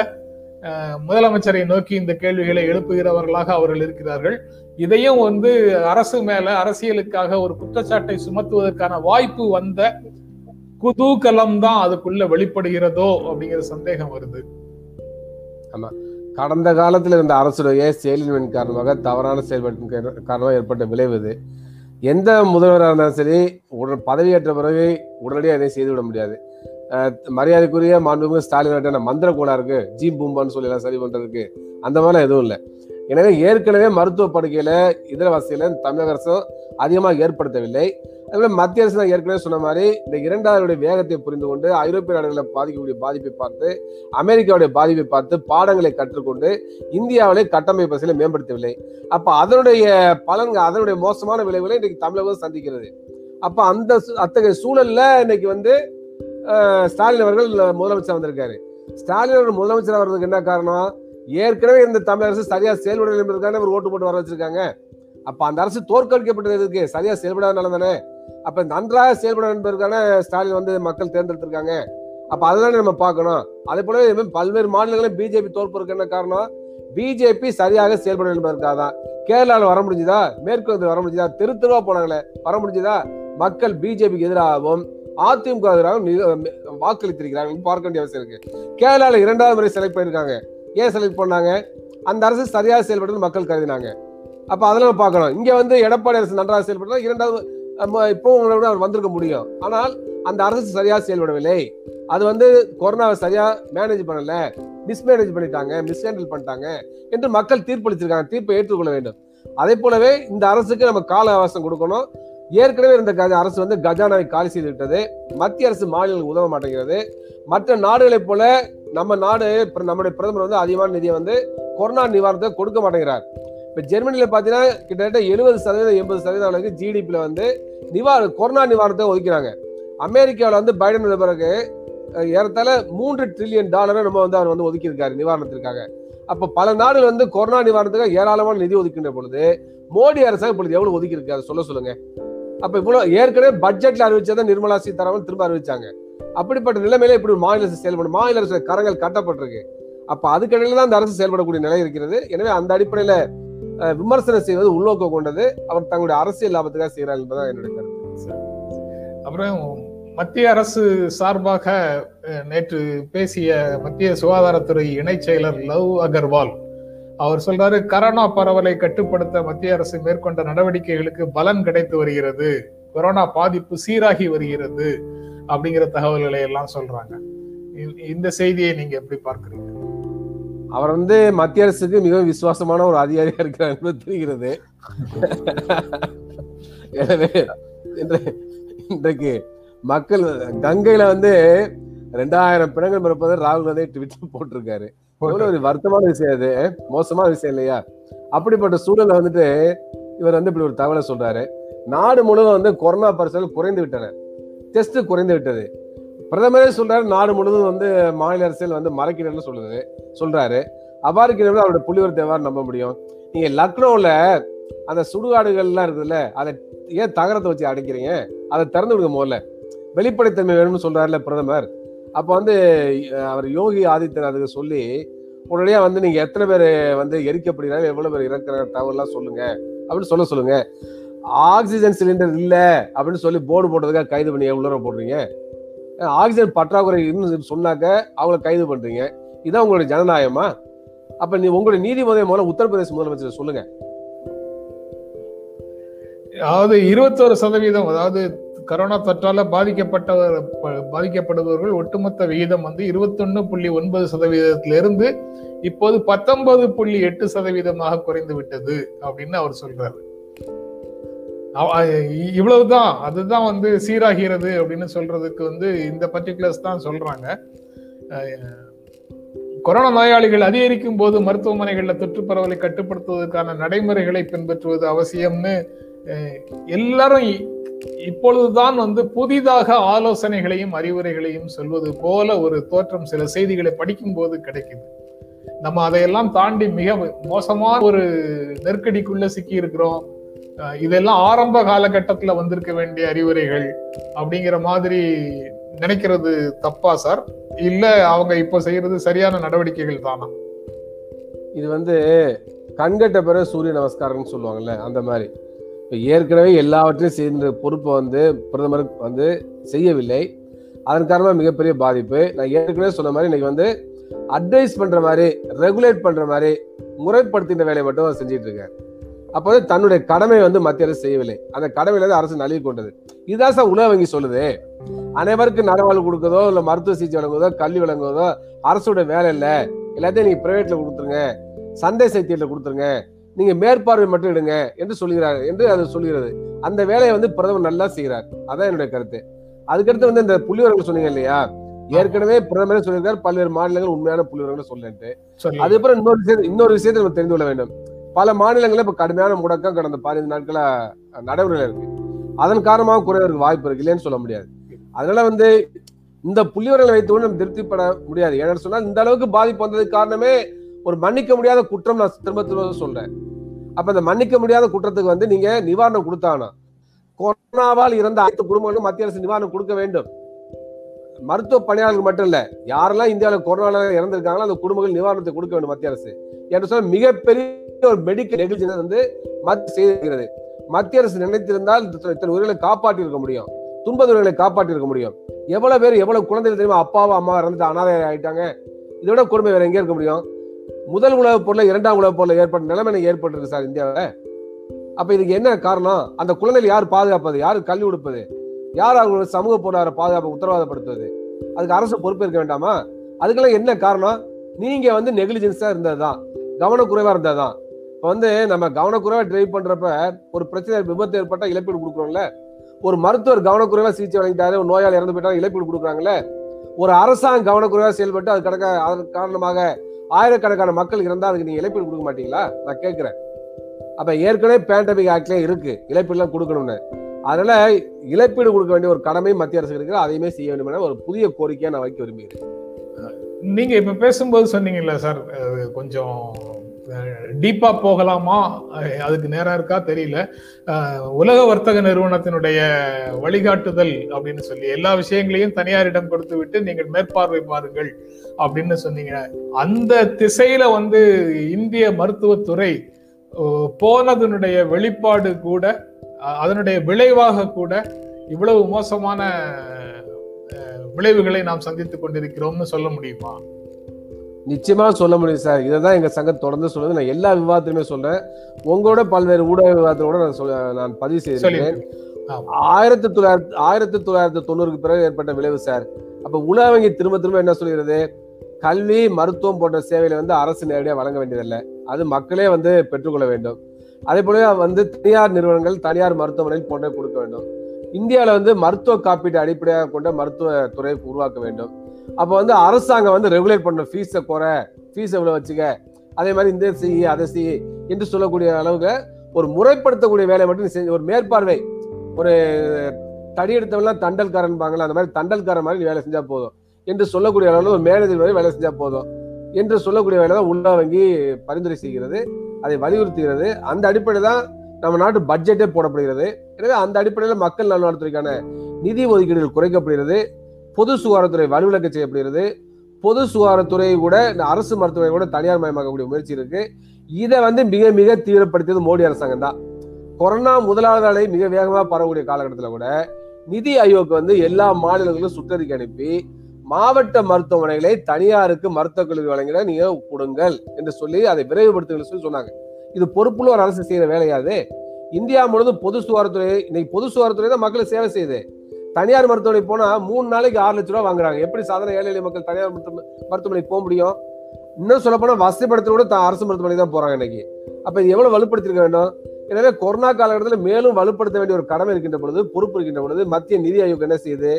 முதலமைச்சரை நோக்கி இந்த கேள்விகளை எழுப்புகிறவர்களாக அவர்கள் இருக்கிறார்கள். இதையும் வந்து அரசு மேல அரசியலுக்காக ஒரு குற்றச்சாட்டை சுமத்துவதற்கான வாய்ப்பு வந்த குதூகலம் தான் அதுக்குள்ள வெளிப்படுகிறதோ அப்படிங்கிற சந்தேகம் வருது. கடந்த காலத்தில் இருந்த அரசுடைய செயலின்மையின் காரணமாக தவறான செயல்பாட்டின் காரணமாக ஏற்பட்ட விளைவு எந்த முதல்வராக இருந்தாலும் சரி உடன் பதவியேற்ற பிறகு உடனடியாக எதையும் செய்துவிட முடியாது. மரியாதைக்குரிய மாண்புமிகு ஸ்டாலின் ஆட்ட மந்திர கோலா இருக்கு ஜி பூம்பான்னு சொல்லி எல்லாம் சரி பண்றதுக்கு அந்த மாதிரிலாம் எதுவும் இல்லை. எனவே ஏற்கனவே மருத்துவ படுக்கையில இதர வசதியில தமிழக அரசும் அதிகமாக ஏற்படுத்தவில்லை. அதுபோல மத்திய அரசு நான் ஏற்கனவே சொன்ன மாதிரி இந்த இரண்டாவது வேகத்தை புரிந்து கொண்டு ஐரோப்பிய நாடுகளில் பாதிக்கக்கூடிய பாதிப்பை பார்த்து அமெரிக்காவுடைய பாதிப்பை பார்த்து பாடங்களை கற்றுக்கொண்டு இந்தியாவிலே கட்டமைப்பு வசதிகளை மேம்படுத்தவில்லை. அப்ப அதனுடைய பலன்கள் அதனுடைய மோசமான விளைவுகளை இன்னைக்கு தமிழகம் சந்திக்கிறது. அப்ப அந்த சூ- அத்தகைய சூழல்ல இன்னைக்கு வந்து ஸ்டாலின் அவர்கள் முதலமைச்சர் வந்திருக்காரு. ஸ்டாலின் அவர்கள் முதலமைச்சர் வர்றதுக்கு என்ன காரணம்? ஏற்கனவே இந்த தமிழக அரசு சரியா செயல்படவில்லை என்பதற்கான ஒரு ஓட்டு போட்டு வர வச்சிருக்காங்க. அப்ப அந்த அரசு தோற்கடிக்கப்பட்டது தோற்கடிக்கப்பட்டதுக்கு சரியா செயல்படாதனால தானே அப்ப நன்றாக செயல்பட என்பதற்கான ஸ்டாலின் வந்து மக்கள் தேர்ந்தெடுத்திருக்காங்க. அப்ப அதெல்லாம் நம்ம பார்க்கணும். அதே போல இது மாதிரி பல்வேறு மாநிலங்களும் பிஜேபி தோற்பதற்கு என்ன காரணம்? பிஜேபி சரியாக செயல்பட என்பதற்காக தான். கேரளாவில் வர முடிஞ்சுதா? மேற்கு வங்கத்தில் வர முடிஞ்சுதா? தெரு தெருவா போனாங்களே வர முடிஞ்சுதா? மக்கள் பிஜேபிக்கு எதிராகவும் அதிமுக எதிராகவும் வாக்களித்திருக்கிறாங்க. பார்க்க வேண்டிய அவசியம் இருக்கு. கேரளாவில் இரண்டாவது முறை செலக்ட் பண்ணியிருக்காங்க. ஏன் செலக்ட் பண்ணாங்க? அந்த அரசு சரியாக செயல்படுறது மக்கள் கருதினாங்க. அப்ப அதெல்லாம் பார்க்கணும். இங்க வந்து எடப்பாடி அரசு நன்றாக செயல்படுறா இரண்டாவது நம்ம இப்போ உங்களை விட அவர் வந்திருக்க முடியும். ஆனால் அந்த அரசு சரியா செயல்படவில்லை. அது வந்து கொரோனாவை சரியா மேனேஜ் பண்ணல. மிஸ்மேனேஜ் பண்ணிட்டாங்க மிஸ்ஹேண்டில் பண்ணிட்டாங்க என்று மக்கள் தீர்ப்பளிச்சிருக்காங்க தீர்ப்பை ஏற்றுக்கொள்ள வேண்டும். அதே போலவே இந்த அரசுக்கு நம்ம கால அவகாசம் கொடுக்கணும். ஏற்கனவே இருந்த அரசு வந்து கஜானாவை காலி செய்து விட்டது. மத்திய அரசு மாநிலங்களுக்கு உதவ மாட்டேங்கிறது. மற்ற நாடுகளைப் போல நம்ம நாடு நம்முடைய பிரதமர் வந்து அதிகமான நிதியை வந்து கொரோனா நிவாரணத்தை கொடுக்க மாட்டேங்கிறார். இப்ப ஜெர்மனியில் பாத்தீங்கன்னா கிட்டத்தட்ட எழுபது சதவீதம் எண்பது சதவீதம் அளவுக்கு ஜிடிபியில் வந்து நிவாரண கொரோனா நிவாரணத்தை ஒதுக்கிறாங்க. அமெரிக்காவில் வந்து பைடன் வந்த பிறகு ஏறத்தாழ மூன்று ட்ரில்லியன் டாலரை நம்ம வந்து அவர் வந்து ஒதுக்கியிருக்காரு நிவாரணத்திற்காக. அப்போ பல நாடுகள் வந்து கொரோனா நிவாரணத்துக்காக ஏராளமான நிதி ஒதுக்கின்ற பொழுது மோடி அரசாங்கம் இப்பொழுது எவ்வளவு ஒதுக்கி இருக்கு அதை சொல்ல சொல்லுங்க. அப்ப இவ்வளவு ஏற்கனவே பட்ஜெட்ல அறிவிச்சதை நிர்மலா சீதாராமன் திரும்ப அறிவிச்சாங்க. அப்படிப்பட்ட நிலைமையில இப்படி மாநில அரசு செயல்படும் மாநில அரசு கரங்கள் கட்டப்பட்டிருக்கு. அப்ப அதுக்கடையில தான் அந்த அரசு செயல்படக்கூடிய நிலை இருக்கிறது. எனவே அந்த அடிப்படையில விமர்சனம் செய்வது உள்நோக்கம் கொண்டது. அவர் தங்களுடைய அரசியல் லாபத்துக்காக செய்கிறார் என்பதுதான் என்னுடைய கருத்து. அப்புறம் மத்திய அரசு சார்பாக நேற்று பேசிய மத்திய சுகாதாரத்துறை இணைச் செயலர் லவ் அகர்வால். அவர் சொல்றாரு கரோனா பரவலை கட்டுப்படுத்த மத்திய அரசு மேற்கொண்ட நடவடிக்கைகளுக்கு பலன் கிடைத்து வருகிறது. கொரோனா பாதிப்பு சீராகி வருகிறது. அப்படிங்கிற தகவல்களை எல்லாம் சொல்றாங்க. இந்த- இந்த செய்தியை நீங்க எப்படி பார்க்கறீங்க? அவர் வந்து மத்திய அரசுக்கு மிகவும் விசுவாசமான ஒரு அதிகாரியா இருக்கிறார் என்பது தெரிகிறது. எனவே இன்று- இன்றைக்கு மக்கள் கங்கையில வந்து ரெண்டாயிரம் பிணங்கள் பிறப்பதை ராகுல் காந்தி ட்விட்டர் போட்டிருக்காரு. ஒரு வருத்தமான விஷயம் அது மோசமான விஷயம் இல்லையா? அப்படிப்பட்ட சூழல்ல வந்துட்டு இவர் வந்து இப்படி ஒரு தகவலை சொல்றாரு. நாடு முழுவதும் வந்து கொரோனா பரிசோதனை குறைந்து விட்டன. டெஸ்ட் குறைந்து விட்டது. பிரதமரே சொல்றாரு நாடு முழுவதும் வந்து மாநில அரசியல் வந்து மறைக்கிறேன்னு சொல்லுது சொல்றாரு. அவ்வாறு இருக்கிறவங்க அவருடைய புலிவர் எவ்வாறு நம்ப முடியும்? நீங்க லக்னோவில் அந்த சுடுகாடுகள்லாம் இருக்குதுல்ல அதை ஏன் தகரத்தை வச்சு அடைக்கிறீங்க? அதை திறந்து விடுங்க முதல்ல. வெளிப்படைத்தன்மை வேணும்னு சொல்றாருல பிரதமர். அப்போ வந்து அவர் யோகி ஆதித்யநாத்துக்கு சொல்லி உடனடியாக வந்து நீங்க எத்தனை பேர் வந்து எரிக்கப்படுகிறாங்க எவ்வளவு பேர் இறக்குற தகவல்லாம் சொல்லுங்க. அப்படின்னு சொல்ல சொல்லுங்க. ஆக்சிஜன் சிலிண்டர் இல்லை அப்படின்னு சொல்லி போர்டு போட்டதுக்காக கைது பண்ணி எவ்வளோ போடுறீங்க? ஆக்சிஜன் பற்றாக்குறை இருந்து சொன்னாக்க அவங்கள கைது பண்றீங்க. இதான் உங்களுடைய ஜனநாயகமா? அப்ப நீ உங்களுடைய நீதிமன்ற மூலம் உத்தரப்பிரதேச முதலமைச்சர் சொல்லுங்க. அதாவது இருபத்தோரு சதவீதம் அதாவது கரோனா தொற்றால பாதிக்கப்பட்டவர் பாதிக்கப்படுபவர்கள் ஒட்டுமொத்த விகிதம் வந்து இருபத்தொன்னு புள்ளி ஒன்பது சதவீதத்திலிருந்து இப்போது பத்தொன்பது புள்ளி எட்டு சதவீதமாக குறைந்து விட்டது அப்படின்னு அவர் சொல்றாரு. இவ்வளவுதான். அதுதான் வந்து சீராகிறது அப்படின்னு சொல்றதுக்கு வந்து இந்த பர்டிகுலர்ஸ் தான் சொல்றாங்க. கொரோனா நோயாளிகள் அதிகரிக்கும் போது மருத்துவமனைகளில் தொற்று பரவலை கட்டுப்படுத்துவதற்கான நடைமுறைகளை பின்பற்றுவது அவசியம்னு எல்லாரும் இப்பொழுதுதான் வந்து புதிதாக ஆலோசனைகளையும் அறிவுரைகளையும் சொல்வது போல ஒரு தோற்றம் சில செய்திகளை படிக்கும் போது கிடைக்குது. நம்ம அதையெல்லாம் தாண்டி மிக மோசமான ஒரு நெருக்கடிக்குள்ள சிக்கி இருக்கிறோம் இதெல்லாம் ஆரம்ப காலகட்டத்துல வந்திருக்க வேண்டிய அறிவுரைகள் அப்படிங்கிற மாதிரி நினைக்கிறது தப்பா சார்? இல்ல அவங்க இப்போ செய்யறது சரியான நடவடிக்கைகள் தானா? இது வந்து கண்கட்ட பிறகு சூரிய நமஸ்காரம்னு சொல்லுவாங்கல்ல அந்த மாதிரி. இப்போ ஏற்கனவே எல்லாவற்றையும் செய்த பொறுப்பை வந்து பிரதமர் வந்து செய்யவில்லை. அதன் காரணமாக மிகப்பெரிய பாதிப்பு. நான் ஏற்கனவே சொன்ன மாதிரி இன்னைக்கு வந்து அட்வைஸ் பண்ணுற மாதிரி ரெகுலேட் பண்ணுற மாதிரி முறைப்படுத்தின வேலையை மட்டும் அவர் செஞ்சுட்டு அப்போ தன்னுடைய கடமை வந்து மத்திய அரசு செய்யவில்லை. அந்த கடமையில இருந்து அரசு நழுவி கொண்டது. இதுதான் சார் உலக வங்கி சொல்லுது. அனைவருக்கும் நலவாழ்வு கொடுக்கதோ இல்ல மருத்துவ சிகிச்சை வழங்குவதோ கல்வி வழங்குவதோ அரசோட வேலை இல்ல. எல்லாத்தையும் நீங்க பிரைவேட்ல கொடுத்துருங்க. சந்தை சைத்தியத்துல கொடுத்துருங்க. நீங்க மேற்பார்வை மட்டும் எடுங்க என்று சொல்கிறார் என்று அது சொல்கிறது. அந்த வேலையை வந்து பிரதமர் நல்லா செய்கிறார். அதான் என்னுடைய கருத்து. அதுக்கடுத்து வந்து இந்த புள்ளிவரங்கள் சொன்னீங்க இல்லையா? ஏற்கனவே பிரதமரே சொல்லியிருக்காரு பல்வேறு மாநிலங்கள் உண்மையான புள்ளிவரங்களை சொல்லிட்டு. சொல்லி அதுக்கப்புறம் இன்னொரு விஷயத்தை இன்னொரு விஷயத்தை நம்ம தெரிந்து கொள்ள வேண்டும். பல மாநிலங்களில் இப்போ கடுமையான முடக்கம் கடந்த பதினைந்து நாட்களா நடைமுறையில் இருக்கு. அதன் காரணமாக குறைவதற்கு வாய்ப்பு இருக்கு. இல்லைன்னு சொல்ல முடியாது. அதனால வந்து இந்த புள்ளிவரங்களை வைத்து நம்ம திருப்திப்பட முடியாது. ஏன்னு சொன்னால் இந்த அளவுக்கு பாதிப்பு வந்ததுக்கு காரணமே ஒரு மன்னிக்க முடியாத குற்றம் நான் திரும்ப திரும்ப சொல்றேன். அப்ப இந்த மன்னிக்க முடியாத குற்றத்துக்கு வந்து நீங்க நிவாரணம் கொடுத்தானா? கொரோனாவால் இறந்த அனைத்து குடும்பங்களுக்கும் மத்திய அரசு நிவாரணம் கொடுக்க வேண்டும். மருத்துவ பணியாளர்கள் மட்டும் இல்ல யாரெல்லாம் இந்தியாவில் கொரோனால இறந்திருக்காங்களோ அந்த குடும்பங்கள் நிவாரணத்தை கொடுக்க வேண்டும் மத்திய அரசு. என்று சொல்ல மிகப்பெரிய ஒரு மெடிக்கல் நெகிழ்ச்சி வந்து மத்திய செய்திருக்கிறது. மத்திய அரசு நினைத்திருந்தால் இத்தனை உயிர்களை காப்பாற்றி இருக்க முடியும். துன்ப காப்பாற்றி இருக்க முடியும். எவ்வளவு பேர் எவ்வளவு குழந்தைகள் தெரியுமா? அப்பாவா அம்மா இறந்துட்டு அனாதை ஆயிட்டாங்க. இதோட கொடுமை வேற எங்கே இருக்க முடியும். முதல் உலகப் போர்ல இரண்டாம் உலகப் போர்ல ஏற்பட்ட நிலைமை ஏற்பட்டிருக்கு சார் இந்தியாவில். அப்ப இதுக்கு என்ன காரணம்? அந்த குழந்தைகள் யார் பாதுகாப்பது? யார் கல்வி கொடுப்பது? யார் அவங்களோட சமூக பொருளாதார பாதுகாப்பை உத்தரவாதப்படுத்துவது? அதுக்கு அரசு பொறுப்பேற்க வேண்டாமா? அதுக்கெல்லாம் என்ன காரணம்? நீங்க வந்து நெகிலிஜென்ஸா இருந்ததுதான். கவனக்குறைவா இருந்ததுதான் இப்ப வந்து நம்ம கவனக்குறைவா டிரைவ் பண்றப்ப ஒரு பிரச்சனை விபத்து ஏற்பட்டா இழப்பீடு கொடுக்குறோம்ல ஒரு மருத்துவர் கவனக்குறைவா சிகிச்சை வழங்கிட்டாரு ஒரு நோயாளி இறந்து போயிட்டா இழப்பீடு கொடுக்குறாங்கல்ல? ஒரு அரசாங்கம் கவனக்குறைவா செயல்பட்டு அது கடக்க அதன் காரணமாக ஆயிரக்கணக்கான மக்கள் இருந்தா அதுக்கு நீங்க இழப்பீடு கொடுக்க மாட்டீங்களா? நான் கேட்கிறேன். அப்ப ஏற்கனவே பேண்டமிக் ஆக்ட்லயே இருக்கு. இழப்பீடுலாம் கொடுக்கணும்னு. அதனால இழப்பீடு கொடுக்க வேண்டிய ஒரு கடமை மத்திய அரசு இருக்கு அதையுமே செய்ய வேண்டும் என ஒரு புதிய கோரிக்கையை நான் வைக்க விரும்புகிறேன். நீங்க இப்ப பேசும்போது சொன்னீங்கல்ல சார் அது கொஞ்சம் டீப்பா போகலாமா? அதுக்கு நேரம் இருக்கா? தெரியல. உலக வர்த்தக நிறுவனத்தினுடைய வழிகாட்டுதல் அப்படின்னு சொல்லி எல்லா விஷயங்களையும் தனியாரிடம் கொடுத்து விட்டு நீங்கள் மேற்பார்வை பாருங்கள் அப்படின்னு சொன்னீங்க. அந்த திசையில வந்து இந்திய மருத்துவத்துறை போனதனுடைய வெளிப்பாடு கூட அதனுடைய விளைவாக கூட இவ்வளவு மோசமான விளைவுகளை நாம் சந்தித்துக் கொண்டிருக்கிறோம்னு சொல்ல முடியுமா? நிச்சயமா சொல்ல முடியும் சார். இதை தான் எங்க சங்கம் தொடர்ந்து சொல்லுது. நான் எல்லா விவாதத்திலுமே சொல்றேன். உங்களோட பல்வேறு ஊடக விவாதத்தோட நான் சொல்ல நான் பதிவு சொல்லியிருக்கேன் ஆயிரத்தி தொள்ளாயிரத்தி ஆயிரத்தி தொள்ளாயிரத்தி தொண்ணூறுக்கு பிறகு ஏற்பட்ட விளைவு சார். அப்ப உலக வங்கி திரும்ப திரும்ப என்ன சொல்கிறது? கல்வி மருத்துவம் போன்ற சேவைகளை வந்து அரசு நேரடியாக வழங்க வேண்டியதில்லை. அது மக்களே வந்து பெற்றுக்கொள்ள வேண்டும். அதே போல வந்து தனியார் நிறுவனங்கள் தனியார் மருத்துவமனைகள் போன்ற கொடுக்க வேண்டும். இந்தியாவில் வந்து மருத்துவ காப்பீட்டு அடிப்படையாக கொண்ட மருத்துவ துறை உருவாக்க வேண்டும். அப்போ வந்து அரசாங்கம் வந்து ரெகுலேட் பண்ண ஃபீஸை குறை ஃபீஸ் எவ்வளோ வச்சுக்க. அதே மாதிரி இந்த செய் அதை செய் என்று சொல்லக்கூடிய அளவுக்கு ஒரு முறைப்படுத்தக்கூடிய வேலை மட்டும் செஞ்சு ஒரு மேற்பார்வை ஒரு தடி எடுத்தவெல்லாம் தண்டல்காரன் பாங்களா அந்த மாதிரி தண்டல்காரன் மாதிரி வேலை செஞ்சால் போதும். என்று சொல்லக்கூடிய அளவில் ஒரு மேனேஜர் மாதிரி வேலை செஞ்சால் போதும். என்று சொல்லக்கூடிய வேலை தான் உள்ள வங்கி பரிந்துரை செய்கிறது அதை வலியுறுத்துகிறது. அந்த அடிப்படை தான் நம்ம நாட்டு பட்ஜெட்டே போடப்படுகிறது. எனவே அந்த அடிப்படையில் மக்கள் நல்வாழ்வுத்துறைக்கான நிதி ஒதுக்கீடுகள் குறைக்கப்படுகிறது. பொது சுகாதாரத்துறை வலுவிலக்க செய்யப்படுகிறது. பொது சுகாதாரத்துறை கூட இந்த அரசு மருத்துவமனை கூட தனியார் மயமாக்கக்கூடிய முயற்சி இருக்கு. இதை வந்து மிக மிக தீவிரப்படுத்தியது மோடி அரசாங்கம் தான். கொரோனா முதலாவது அலை மிக வேகமாக பரவக்கூடிய காலகட்டத்தில் கூட நிதி ஆயோக் வந்து எல்லா மாநிலங்களும் சுற்றறிக்கை அனுப்பி மாவட்ட மருத்துவமனைகளை தனியாருக்கு மருத்துவக் கல்லூரி வழங்கிட நீங்க கொடுங்கள் என்று சொல்லி அதை விரைவுபடுத்துங்கள் சொல்லி சொன்னாங்க. இது பொறுப்புள்ள ஒரு அரசு செய்கிற வேலையாது இந்தியா முழுவதும் பொது சுகாதாரத்துறை இன்னைக்கு பொது சுகாதாரத்துறை தான் மக்களுக்கு சேவை செய்யுது. தனியார் மருத்துவமனை போனால் மூணு நாளைக்கு ஆறு லட்ச ரூபா வாங்குறாங்க. எப்படி சாதாரண ஏழை எளிய மக்கள் தனியார் மருத்துவ மருத்துவமனைக்கு போக முடியும்? இன்னும் சொல்ல போனால் வசதிப்படுத்த கூட அரசு மருத்துவமனை தான் போகிறாங்க இன்னைக்கு. அப்போ இது எவ்வளோ வலுப்படுத்திருக்க வேண்டும்? எனவே கொரோனா காலகட்டத்தில் மேலும் வலுப்படுத்த வேண்டிய ஒரு கடமை இருக்கின்ற பொழுது பொறுப்பு இருக்கின்ற பொழுது மத்திய நிதி ஆயோக் என்ன செய்யுது?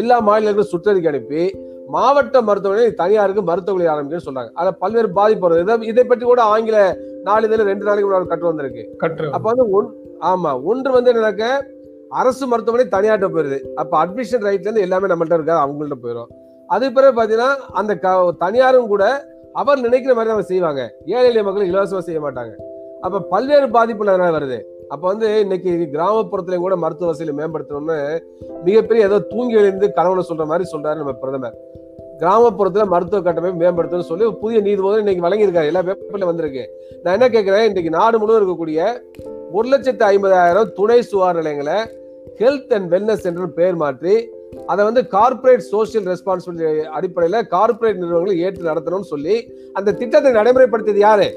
எல்லா மாநிலங்களும் சுற்றறிக்கை அனுப்பி மாவட்ட மருத்துவமனை தனியாருக்கு மருத்துவமனை ஆரம்பிக்கணும்னு சொல்றாங்க. அதுல பல்வேறு பாதிப்பு வருது இதை- இதை பற்றி கூட ஆங்கில நாளிதழ் ரெண்டு நாளைக்கு முன்னாடி கட்டு வந்திருக்கு. அப்ப வந்து ஒன் ஆமா ஒன்று வந்து என்னன்னாக்க அரசு மருத்துவமனை தனியார்ட்ட போயிருது. அப்ப அட்மிஷன் ரைட்ல இருந்து எல்லாமே நம்மள்ட்ட இருக்காது அவங்கள்ட்ட போயிடும் அது பிறகு பாத்தீங்கன்னா அந்த தனியாரும் கூட அவர் நினைக்கிற மாதிரி அவங்க செய்வாங்க. ஏழை எளிய மக்கள் இலவசமா செய்ய மாட்டாங்க. அப்ப பல்வேறு பாதிப்புகள் அதனால வருது. அப்போ வந்து இன்னைக்கு கிராமப்புறத்துலையும் கூட மருத்துவ வசதியை மேம்படுத்தணும்னு மிகப்பெரிய ஏதோ தூங்கி எழுந்து கனவுல சொல்ற மாதிரி சொல்றாரு நம்ம பிரதமர். கிராமப்புறத்துல மருத்துவ கட்டமைப்பு மேம்படுத்தணும்னு சொல்லி புதிய நீதிபதி இன்னைக்கு வழங்கியிருக்காரு. எல்லா பேப்பர்ல வந்திருக்கு. நான் என்ன கேட்கிறேன் இன்னைக்கு நாடு முழுவதும் இருக்கக்கூடிய ஒரு லட்சத்து ஐம்பதாயிரம் துணை சுகாதார நிலையங்களை ஹெல்த் அண்ட் வெல்னஸ் சென்டர் பெயர் மாற்றி அதை வந்து கார்ப்பரேட் சோசியல் ரெஸ்பான்சிபிலிட்டி அடிப்படையில் கார்ப்பரேட் நிறுவனங்களை ஏற்று நடத்தணும்னு சொல்லி அந்த திட்டத்தை நடைமுறைப்படுத்தியது யாரு?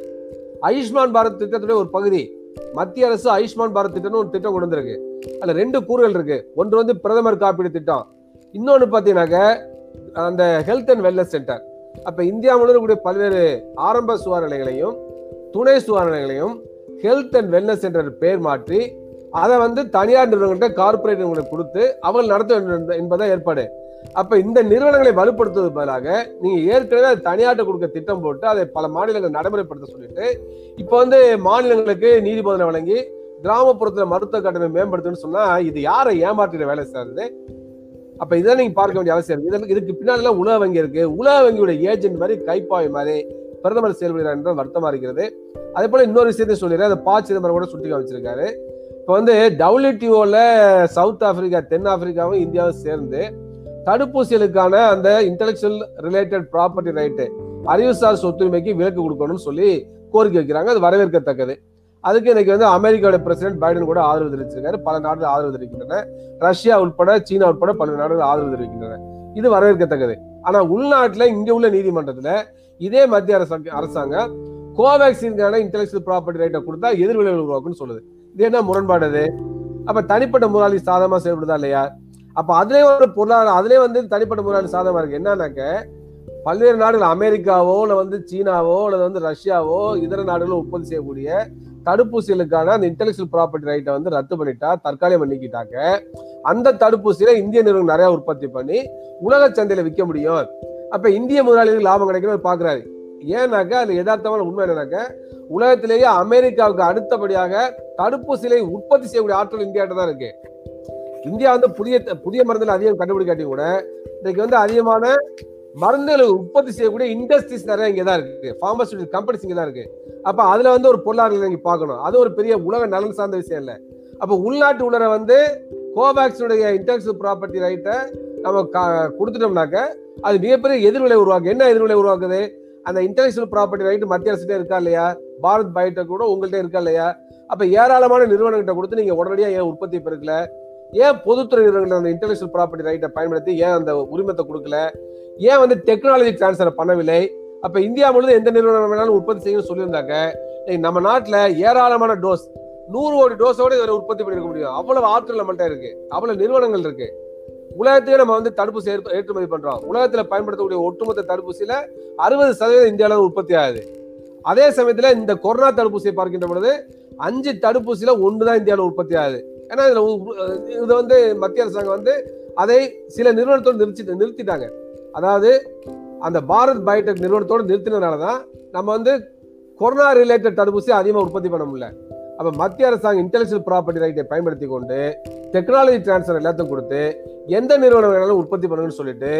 ஆயுஷ்மான் பாரத் திட்டத்துடைய ஒரு பகுதி. மத்திய அரசு ஆயுஷ்மான் பாரத் திட்டம்னு ஒரு திட்டம் கொண்டு வந்திருக்கு. அதுல ரெண்டு கூறுகள் இருக்கு. ஒன்று வந்து பிரதமர் காப்பீடு திட்டம். இன்னொன்று பார்த்தீங்கன்னாக்க அந்த ஹெல்த் அண்ட் வெல்னஸ் சென்டர் அப்போ இந்தியா முழுவதும் இருக்கக்கூடிய பல்வேறு ஆரம்ப சுகாதார நிலையங்களையும் துணை சுகாதார நிலையங்களையும் ஹெல்த் அண்ட் வெல்னஸ் சென்டர் பேர் மாற்றி அதை வந்து தனியார் நிறுவனங்கள்கிட்ட கார்பரேட் நிறுவனங்களுக்கு கொடுத்து அவர்கள் நடத்த வேண்டும் என்பதான் ஏற்பாடு. அப்ப இந்த நிறுவனங்களை வலுப்படுத்துவது பதிலாக நீங்க ஏற்கனவே அது தனியார்ட்ட கொடுக்க திட்டம் போட்டு அதை பல மாநிலங்கள் நடைமுறைப்படுத்த சொல்லிட்டு இப்ப வந்து மாநிலங்களுக்கு நீதிபோதனை வழங்கி கிராமப்புறத்துல மருத்துவ கட்டணம் மேம்படுத்தணும்னு சொன்னா இது யாரை ஏமாற்றுற வேலை சேர்ந்து அப்ப இதை நீங்க பார்க்க வேண்டிய அவசியம் இருக்கு. இதுக்கு இதுக்கு பின்னாடி உலக வங்கி இருக்கு. உலக வங்கியோட ஏஜென்ட் மாதிரி கைப்பாய் மாதிரி பிரதமர் செயல்படுகிறார் என்ற வருத்தமா இருக்கிறது. அதே போல இன்னொரு விஷயத்தையும் சொல்லிடுறேன். அதை பா சிதம்பரம் கூட சுட்டி காமிச்சிருக்காரு. இப்போ வந்து டபிள்யூடிஓல சவுத் ஆப்பிரிக்கா தென் ஆப்பிரிக்காவும் இந்தியாவும் சேர்ந்து தடுப்பூசிகளுக்கான அந்த இன்டெலெக்சுவல் ரிலேட்டட் ப்ராப்பர்ட்டி ரைட்டு அறிவுசார் சொத்துரிமைக்கு விலக்கு கொடுக்கணும்னு சொல்லி கோரிக்கை வைக்கிறாங்க. அது வரவேற்கத்தக்கது. அதுக்கு இன்னைக்கு வந்து அமெரிக்காவோட பிரசிடென்ட் பைடன் கூட ஆதரவு தெரிவிச்சிருக்காரு. பல நாடுகள் ஆதரவு தெரிவிக்கின்றன. ரஷ்யா உட்பட சீனா உட்பட பல நாடுகள் ஆதரவு தெரிவிக்கின்றன. இது வரவேற்கத்தக்கது. ஆனா உள்நாட்டுல இங்க உள்ள நீதிமன்றத்துல இதே மத்திய அரசாங்க அரசாங்கம் கோவேக்சினுக்கான இன்டெலக்சுவல் ப்ராப்பர்ட்டி ரைட்டை கொடுத்தா எதிர்விளைவு உருவாக்குன்னு சொல்லுது. இது என்ன முரண்பாடு அது? அப்ப தனிப்பட்ட முதலாளி சாதமா செயல்படுதா இல்லையா? அப்ப அதுலயே ஒரு பொருளாதார அதுலயே வந்து தனிப்பட்ட முதலாளி சாதகமா இருக்கு. என்னன்னாக்க பல்வேறு நாடுகள் அமெரிக்காவோ இல்ல வந்து சீனாவோ இல்லை வந்து ரஷ்யாவோ இதர நாடுகளும் உற்பத்தி செய்யக்கூடிய தடுப்பூசிகளுக்கான அந்த இன்டெலக்சுவல் ப்ராப்பர்ட்டி ரைட்டை வந்து ரத்து பண்ணிட்டா தற்காலிகம் பண்ணிக்கிட்டாக்க அந்த தடுப்பூசியில இந்திய நிறுவனம் நிறைய உற்பத்தி பண்ணி உலக சந்தையில விற்க முடியும். அப்ப இந்திய முதலாளிகளுக்கு லாபம் கிடைக்கணும் பாக்குறாரு. ஏன்னாக்கா அது யதார்த்தமான உண்மை என்னன்னாக்க உலகத்திலேயே அமெரிக்காவுக்கு அடுத்தபடியாக தடுப்பூசிகளை உற்பத்தி செய்யக்கூடிய ஆற்றல் இந்தியாட்ட தான் இருக்கு. இந்தியா வந்து புதிய புதிய மருந்துகள் அதிகம் கண்டுபிடிக்காட்டி கூட இன்னைக்கு வந்து அதிகமான மருந்துகளை உற்பத்தி செய்யக்கூடிய இண்டஸ்ட்ரீஸ் நிறைய இங்கே தான் இருக்கு. ஃபார்மசூட்டிக்கல் கம்பெனிஸ் இங்கே தான் இருக்கு. அப்போ அதில் வந்து ஒரு பொருளாதாரத்தை இங்கே பார்க்கணும். அது ஒரு பெரிய உலக நலன் சார்ந்த விஷயம் இல்லை. அப்போ உள்நாட்டு உலர வந்து கோவேக்சினுடைய இன்டெலக்சுவல் ப்ராப்பர்ட்டி ரைட்டை நம்ம க- கொடுத்துட்டோம்னாக்க அது மிகப்பெரிய எதிர்வினை உருவாக்கு. என்ன எதிர்விலை உருவாக்குது? அந்த இன்டெலக்சுவல் ப்ராப்பர்ட்டி ரைட் மத்திய அரசுகிட்ட இருக்கா இல்லையா? பாரத் பயோடெக் கூட உங்கள்கிட்ட இருக்கா இல்லையா? அப்போ ஏராளமான நிறுவனங்கிட்ட கொடுத்து நீங்கள் உடனடியாக ஏன் உற்பத்தி பெருக்கல? ஏன் பொதுத்துறை நிறுவனங்கள் அந்த இன்டெலக்சுவல் ப்ராப்பர்ட்டி ரைட்டை பயன்படுத்தி ஏன் அந்த உரிமத்தை கொடுக்கல? ஏன் வந்து டெக்னாலஜி டிரான்ஸ்ஃபர் பண்ணவில்லை? அப்போ இந்தியா முழுவதும் எந்த நிறுவனம் வேணாலும் உற்பத்தி செய்யணும்னு சொல்லியிருந்தாங்க. நம்ம நாட்டில் ஏராளமான டோஸ் நூறு கோடி டோஸோட இதை உற்பத்தி பண்ணிருக்க முடியும். அவ்வளவு ஆற்றல் நம்மள்ட்ட இருக்கு. அவ்வளவு நிறுவனங்கள் இருக்கு. உலகத்தையே நம்ம வந்து தடுப்பூசி ஏற்றுமதி பண்றோம். உலகத்தில் பயன்படுத்தக்கூடிய ஒட்டுமொத்த தடுப்பூசியில அறுபது சதவீதம் இந்தியாவில் உற்பத்தி ஆகுது. அதே சமயத்தில் இந்த கொரோனா தடுப்பூசியை பார்க்கின்ற பொழுது அஞ்சு தடுப்பூசியில தான் இந்தியாவில் உற்பத்தி ஆகுது. ஏன்னா இதில் இது வந்து மத்திய அரசாங்கம் வந்து அதை சில நிறுவனத்தோடு நிறுத்தி நிறுத்திட்டாங்க. அதாவது அந்த பாரத் பயோடெக் நிறுவனத்தோடு நிறுத்தினதுனால தான் நம்ம வந்து கொரோனா ரிலேட்டட் தடுப்பூசி அதிகமாக உற்பத்தி பண்ண முடியல. அப்போ மத்திய அரசாங்கம் இன்டெலக்சுவல் ப்ராப்பர்ட்டி ரைட்டை பயன்படுத்தி கொண்டு டெக்னாலஜி டிரான்ஸ்ஃபர் எல்லாத்தையும் கொடுத்து எந்த நிறுவனம் வேணாலும் உற்பத்தி பண்ணுங்கன்னு சொல்லிட்டு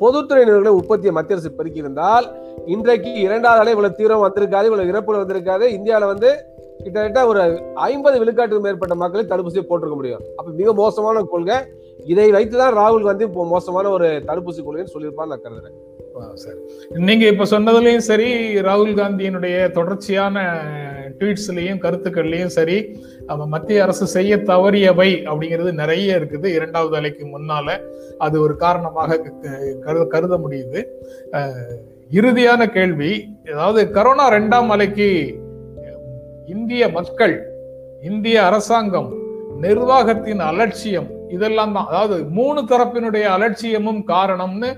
பொதுத்துறை நிறுவனங்களை உற்பத்தியை மத்திய அரசு பெருக்கி இருந்தால் இன்றைக்கு இரண்டாவது அலை இவ்வளவு தீவிரம் வந்திருக்காது இவ்வளவு இறப்புகள் வந்திருக்காது இந்தியாவில் வந்து கிட்டத்தட்ட ஒரு ஐம்பது விழுக்காட்டுக்கு மேற்பட்ட மக்களை தடுப்பூசியை போட்டிருக்க முடியும். அப்ப மிக மோசமான கொள்கை. இதை வைத்துதான் ராகுல் காந்தி இப்போ மோசமான ஒரு தடுப்பூசி கொள்கைன்னு சொல்லியிருப்பான்னு நான் கருதுறேன். ஆ, நீங்க இப்ப சொன்னதுலயும் சரி ராகுல் காந்தியினுடைய தொடர்ச்சியான ட்வீட்ஸ்லயும் கருத்துக்கள்லயும் சரி நம்ம மத்திய அரசு செய்ய தவறியவை அப்படிங்கிறது நிறைய இருக்குது. இரண்டாவது அலைக்கு முன்னால அது ஒரு காரணமாக க- கருத கருத முடியுது. இறுதியான கேள்வி அதாவது கரோனா ரெண்டாம் அலைக்கு இந்திய மக்கள் இந்திய அரசாங்கம் நிர்வாகத்தின் அலட்சியம் இதெல்லாம் தான். அதாவது மூணு தரப்பினுடைய அலட்சியமும் காரணம்னு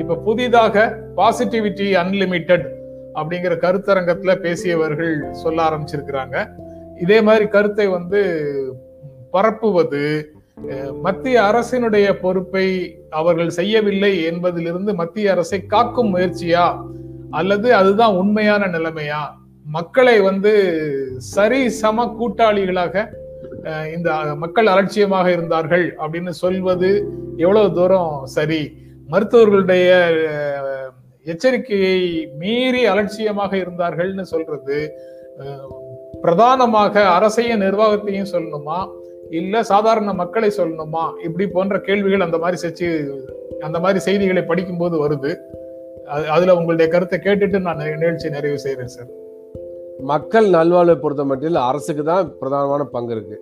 இப்ப புதிதாக பாசிட்டிவிட்டி அன்லிமிட்டெட் அப்படிங்கிற கருத்தரங்கத்துல பேசியவர்கள் சொல்ல ஆரம்பிச்சிருக்கிறாங்க. இதே மாதிரி கருத்தை வந்து பரப்புவது மத்திய அரசினுடைய பொறுப்பை அவர்கள் செய்யவில்லை என்பதிலிருந்து மத்திய அரசை காக்கும் முயற்சியா? அல்லது அதுதான் உண்மையான நிலைமையா? மக்களை வந்து சரி சம கூட்டாளிகளாக இந்த மக்கள் அலட்சியமாக இருந்தார்கள் அப்படின்னு சொல்வது எவ்வளவு தூரம் சரி. மருத்துவர்களுடைய எச்சரிக்கையை மீறி அலட்சியமாக இருந்தார்கள்னு சொல்றது பிரதானமாக அரசையும் நிர்வாகத்தையும் சொல்லணுமா? இல்ல சாதாரண மக்களை சொல்லணுமா? இப்படி போன்ற கேள்விகள் அந்த மாதிரி செச்சு அந்த மாதிரி செய்திகளை படிக்கும்போது வருது. அது- அதுல உங்களுடைய கருத்தை கேட்டுட்டு நான் நிகழ்ச்சி நிறைவு செய்யறேன் சார். மக்கள் நல்வாழ்வை பொறுத்த மட்டில் அரசுக்கு தான் பிரதானமான பங்கு இருக்கு.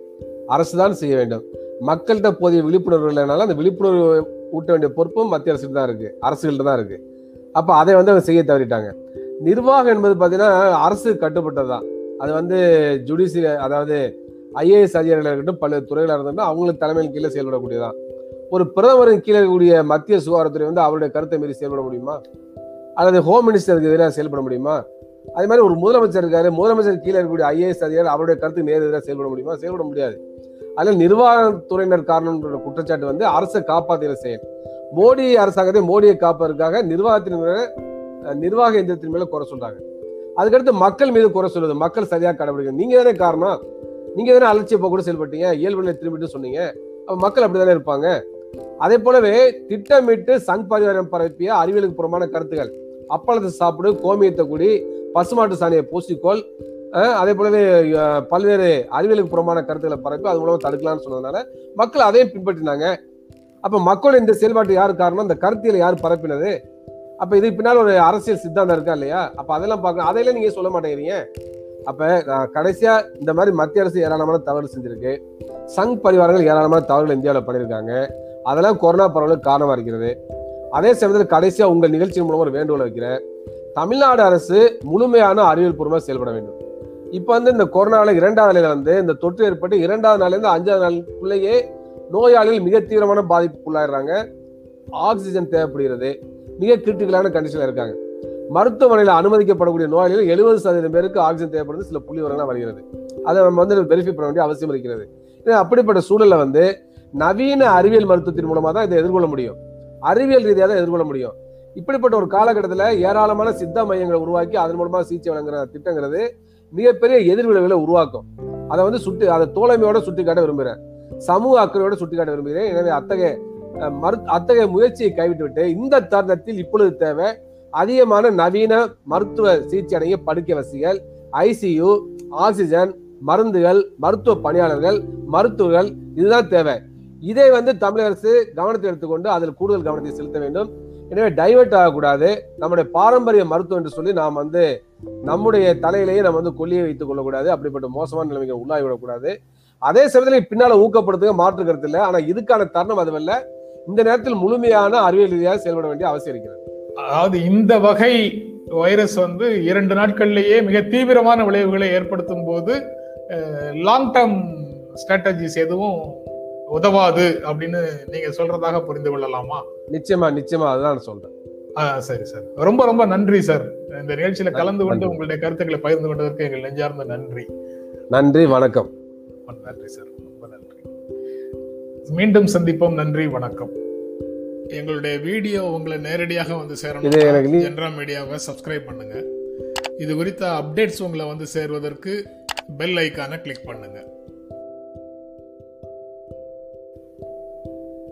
அரசு தான் செய்ய வேண்டும். மக்கள்கிட்ட போதிய விழிப்புணர்வு இல்லைனாலும் அந்த விழிப்புணர்வு ஊட்ட வேண்டிய பொறுப்பும் மத்திய அரசுக்கு தான் இருக்கு. அரசுகள்ட்ட தான் இருக்கு. அப்போ அதை வந்து அவங்க செய்ய தவறிட்டாங்க. நிர்வாகம் என்பது பார்த்தீங்கன்னா அரசு கட்டுப்பட்டது தான் அது வந்து ஜுடிஷியல் அதாவது ஐஏஎஸ் அதிகாரிகளாக இருக்கட்டும் பல்வேறு துறைகளாக இருந்தாலும் அவங்களுக்கு தலைமையின் கீழே செயல்படக்கூடியதான் ஒரு பிரதமரின் கீழே இருக்கக்கூடிய மத்திய சுகாதாரத்துறை வந்து அவருடைய கருத்தை மீறி செயல்பட முடியுமா? அல்லது ஹோம் மினிஸ்டருக்கு எதிராக செயல்பட முடியுமா? அதே மாதிரி ஒரு முதலமைச்சர் இருக்காரு. முதலமைச்சர் கீழே இருக்கக்கூடிய ஐஏஎஸ் அதிகாரி அவருடைய கருத்து நேர் எதிராக செயல்பட முடியுமா? செயல்பட முடியாது. அதில் நிர்வாகத்துறையினர் காரணம்ன்ற குற்றச்சாட்டு வந்து அரசை காப்பாற்றுகிற செயல். மோடி அரசாங்கத்தை மோடியை காப்பதற்காக நிர்வாகத்தின் மேல நிர்வாக எந்திரத்தின் மேல குறை சொல்றாங்க. அதுக்கடுத்து மக்கள் மீது குறை சொல்லுது. மக்கள் சரியாக கடைபிடிக்க நீங்க தானே காரணம்? நீங்க தானே அலட்சியப்போ கூட செயல்பட்டீங்க? இயல்பு நிலை திரும்பிட்டு சொன்னீங்க. அப்ப மக்கள் அப்படிதானே இருப்பாங்க? அதே போலவே திட்டமிட்டு சங் பரிவாரம் பரப்பிய அறிவியலுக்கு புறமான கருத்துக்கள். அப்பளத்தை சாப்பிடு கோமியத்தை கூடி பசுமாட்டு சாணியை பூசிக்கோள். அதே போலவே பல்வேறு அறிவியலுக்கு புறமான கருத்துக்களை பரப்பி அது மூலமாக தடுக்கலாம்னு சொன்னதுனால மக்கள் அதையும் பின்பற்றினாங்க. அப்போ மக்கள் இந்த செயல்பாட்டு யார் காரணம்? இந்த கருத்தியலை யார் பரப்பினது? அப்போ இதுக்கு பின்னால் ஒரு அரசியல் சித்தாந்தம் இருக்கா இல்லையா? அப்போ அதெல்லாம் பார்க்கணும். அதையெல்லாம் நீங்கள் சொல்ல மாட்டேங்கிறீங்க. அப்போ நான் கடைசியாக இந்த மாதிரி மத்திய அரசு ஏராளமான தவறு செஞ்சிருக்கு. சங் பரிவாரங்கள் ஏராளமான தவறுகள் இந்தியாவில் பண்ணியிருக்காங்க. அதெல்லாம் கொரோனா பரவலுக்கு காரணமாக இருக்கிறது. அதே சமயத்தில் கடைசியாக உங்கள் நிகழ்ச்சி மூலமாக ஒரு வேண்டுகோள் வைக்கிறேன். தமிழ்நாடு அரசு முழுமையான அறிவியல் பூர்வமாக செயல்பட வேண்டும். இப்போ வந்து இந்த கொரோனாவில் இரண்டாவது நிலையில வந்து இந்த தொற்று ஏற்பட்டு இரண்டாவது நாள்லேருந்து அஞ்சாவது நாளுக்குள்ளேயே நோயாளிகள் மிக தீவிரமான பாதிப்புக்குள்ளாயிடுறாங்க. ஆக்சிஜன் தேவைப்படுகிறது. மிக கிரிட்டிக்கலான கண்டிஷன்ல இருக்காங்க. மருத்துவமனையில் அனுமதிக்கப்படக்கூடிய நோயாளிகள் எழுபது சதவீதம் பேருக்கு ஆக்சிஜன் தேவைப்படுது சில புள்ளி வரலாம் வருகிறது. அதை நம்ம வந்து வெரிஃபை பண்ண வேண்டிய அவசியம் இருக்கிறது. ஏன்னா அப்படிப்பட்ட சூழல்ல வந்து நவீன அறிவியல் மருத்துவத்தின் மூலமா தான் இதை எதிர்கொள்ள முடியும். அறிவியல் ரீதியாக தான் எதிர்கொள்ள முடியும். இப்படிப்பட்ட ஒரு காலகட்டத்தில் ஏராளமான சித்த மையங்களை உருவாக்கி அதன் மூலமாக சிகிச்சை வழங்குற திட்டங்கிறது மிகப்பெரிய எதிர்விளைவுகளை உருவாக்கும். அதை வந்து சுட்டி அதை தோழமையோட சுட்டி காட்ட விரும்புகிறேன் சமூக அக்கறையோட சுட்டி காட்ட விரும்புகிறேன். எனவே அத்தகைய மரு அத்தகைய முயற்சியை கைவிட்டு விட்டு இந்த தருணத்தில் இப்பொழுது தேவை அதிகமான நவீன மருத்துவ சிகிச்சை அடைய படுக்கை வசதிகள் ஐசியு ஆக்சிஜன் மருந்துகள் மருத்துவ பணியாளர்கள் மருத்துவர்கள் இதுதான் தேவை. இதை வந்து தமிழக அரசு கவனத்தை எடுத்துக்கொண்டு அதில் கூடுதல் கவனத்தை செலுத்த வேண்டும். எனவே டைவெர்ட் ஆகக்கூடாது. நம்முடைய பாரம்பரிய மருத்துவம் என்று சொல்லி நாம் வந்து நம்முடைய தலையிலேயே நம்ம வந்து கொல்லியை வைத்துக் கொள்ளக்கூடாது. அப்படிப்பட்ட மோசமான நிலைமைக்கு உள்ளாகி விடக்கூடாது. அதே சமயத்தில் பின்னால ஊக்கப்படுத்துக மாற்று கருத்து இல்லை. ஆனா இதுக்கான தருணம் அதுவல்ல இந்த நேரத்தில் முழுமையான அறிவியல் ரீதியாக செயல்பட வேண்டிய அவசியம் இருக்கிறது. அதாவது இந்த வகை வைரஸ் வந்து இரண்டு நாட்கள்லேயே மிக தீவிரமான விளைவுகளை ஏற்படுத்தும் போது லாங் டேர்ம் ஸ்ட்ராட்டஜிஸ் எதுவும் உதவாது அப்படின்னு நீங்க சொல்றதாக புரிந்து கொள்ளலாமா? நிச்சயமா நிச்சயமா அதுதான் சொல்றேன். சரி சார். ரொம்ப ரொம்ப நன்றி சார். இந்த நிகழ்ச்சியில கலந்து கொண்டு. உங்களுடைய கருத்துக்களை பகிர்ந்து கொண்டதற்கு எங்கள் நெஞ்சார்ந்த நன்றி. நன்றி வணக்கம். நன்றி சார். ரொம்ப நன்றி. மீண்டும் சந்திப்போம். நன்றி வணக்கம். எங்களுடைய வீடியோ உங்களை நேரடியாக வந்து சேரணும். ஜென்ரா மீடியாவை சப்ஸ்கிரைப் பண்ணுங்க. இது குறித்த அப்டேட்ஸ் உங்களை வந்து சேர்வதற்கு பெல் ஐக்கானை கிளிக் பண்ணுங்க.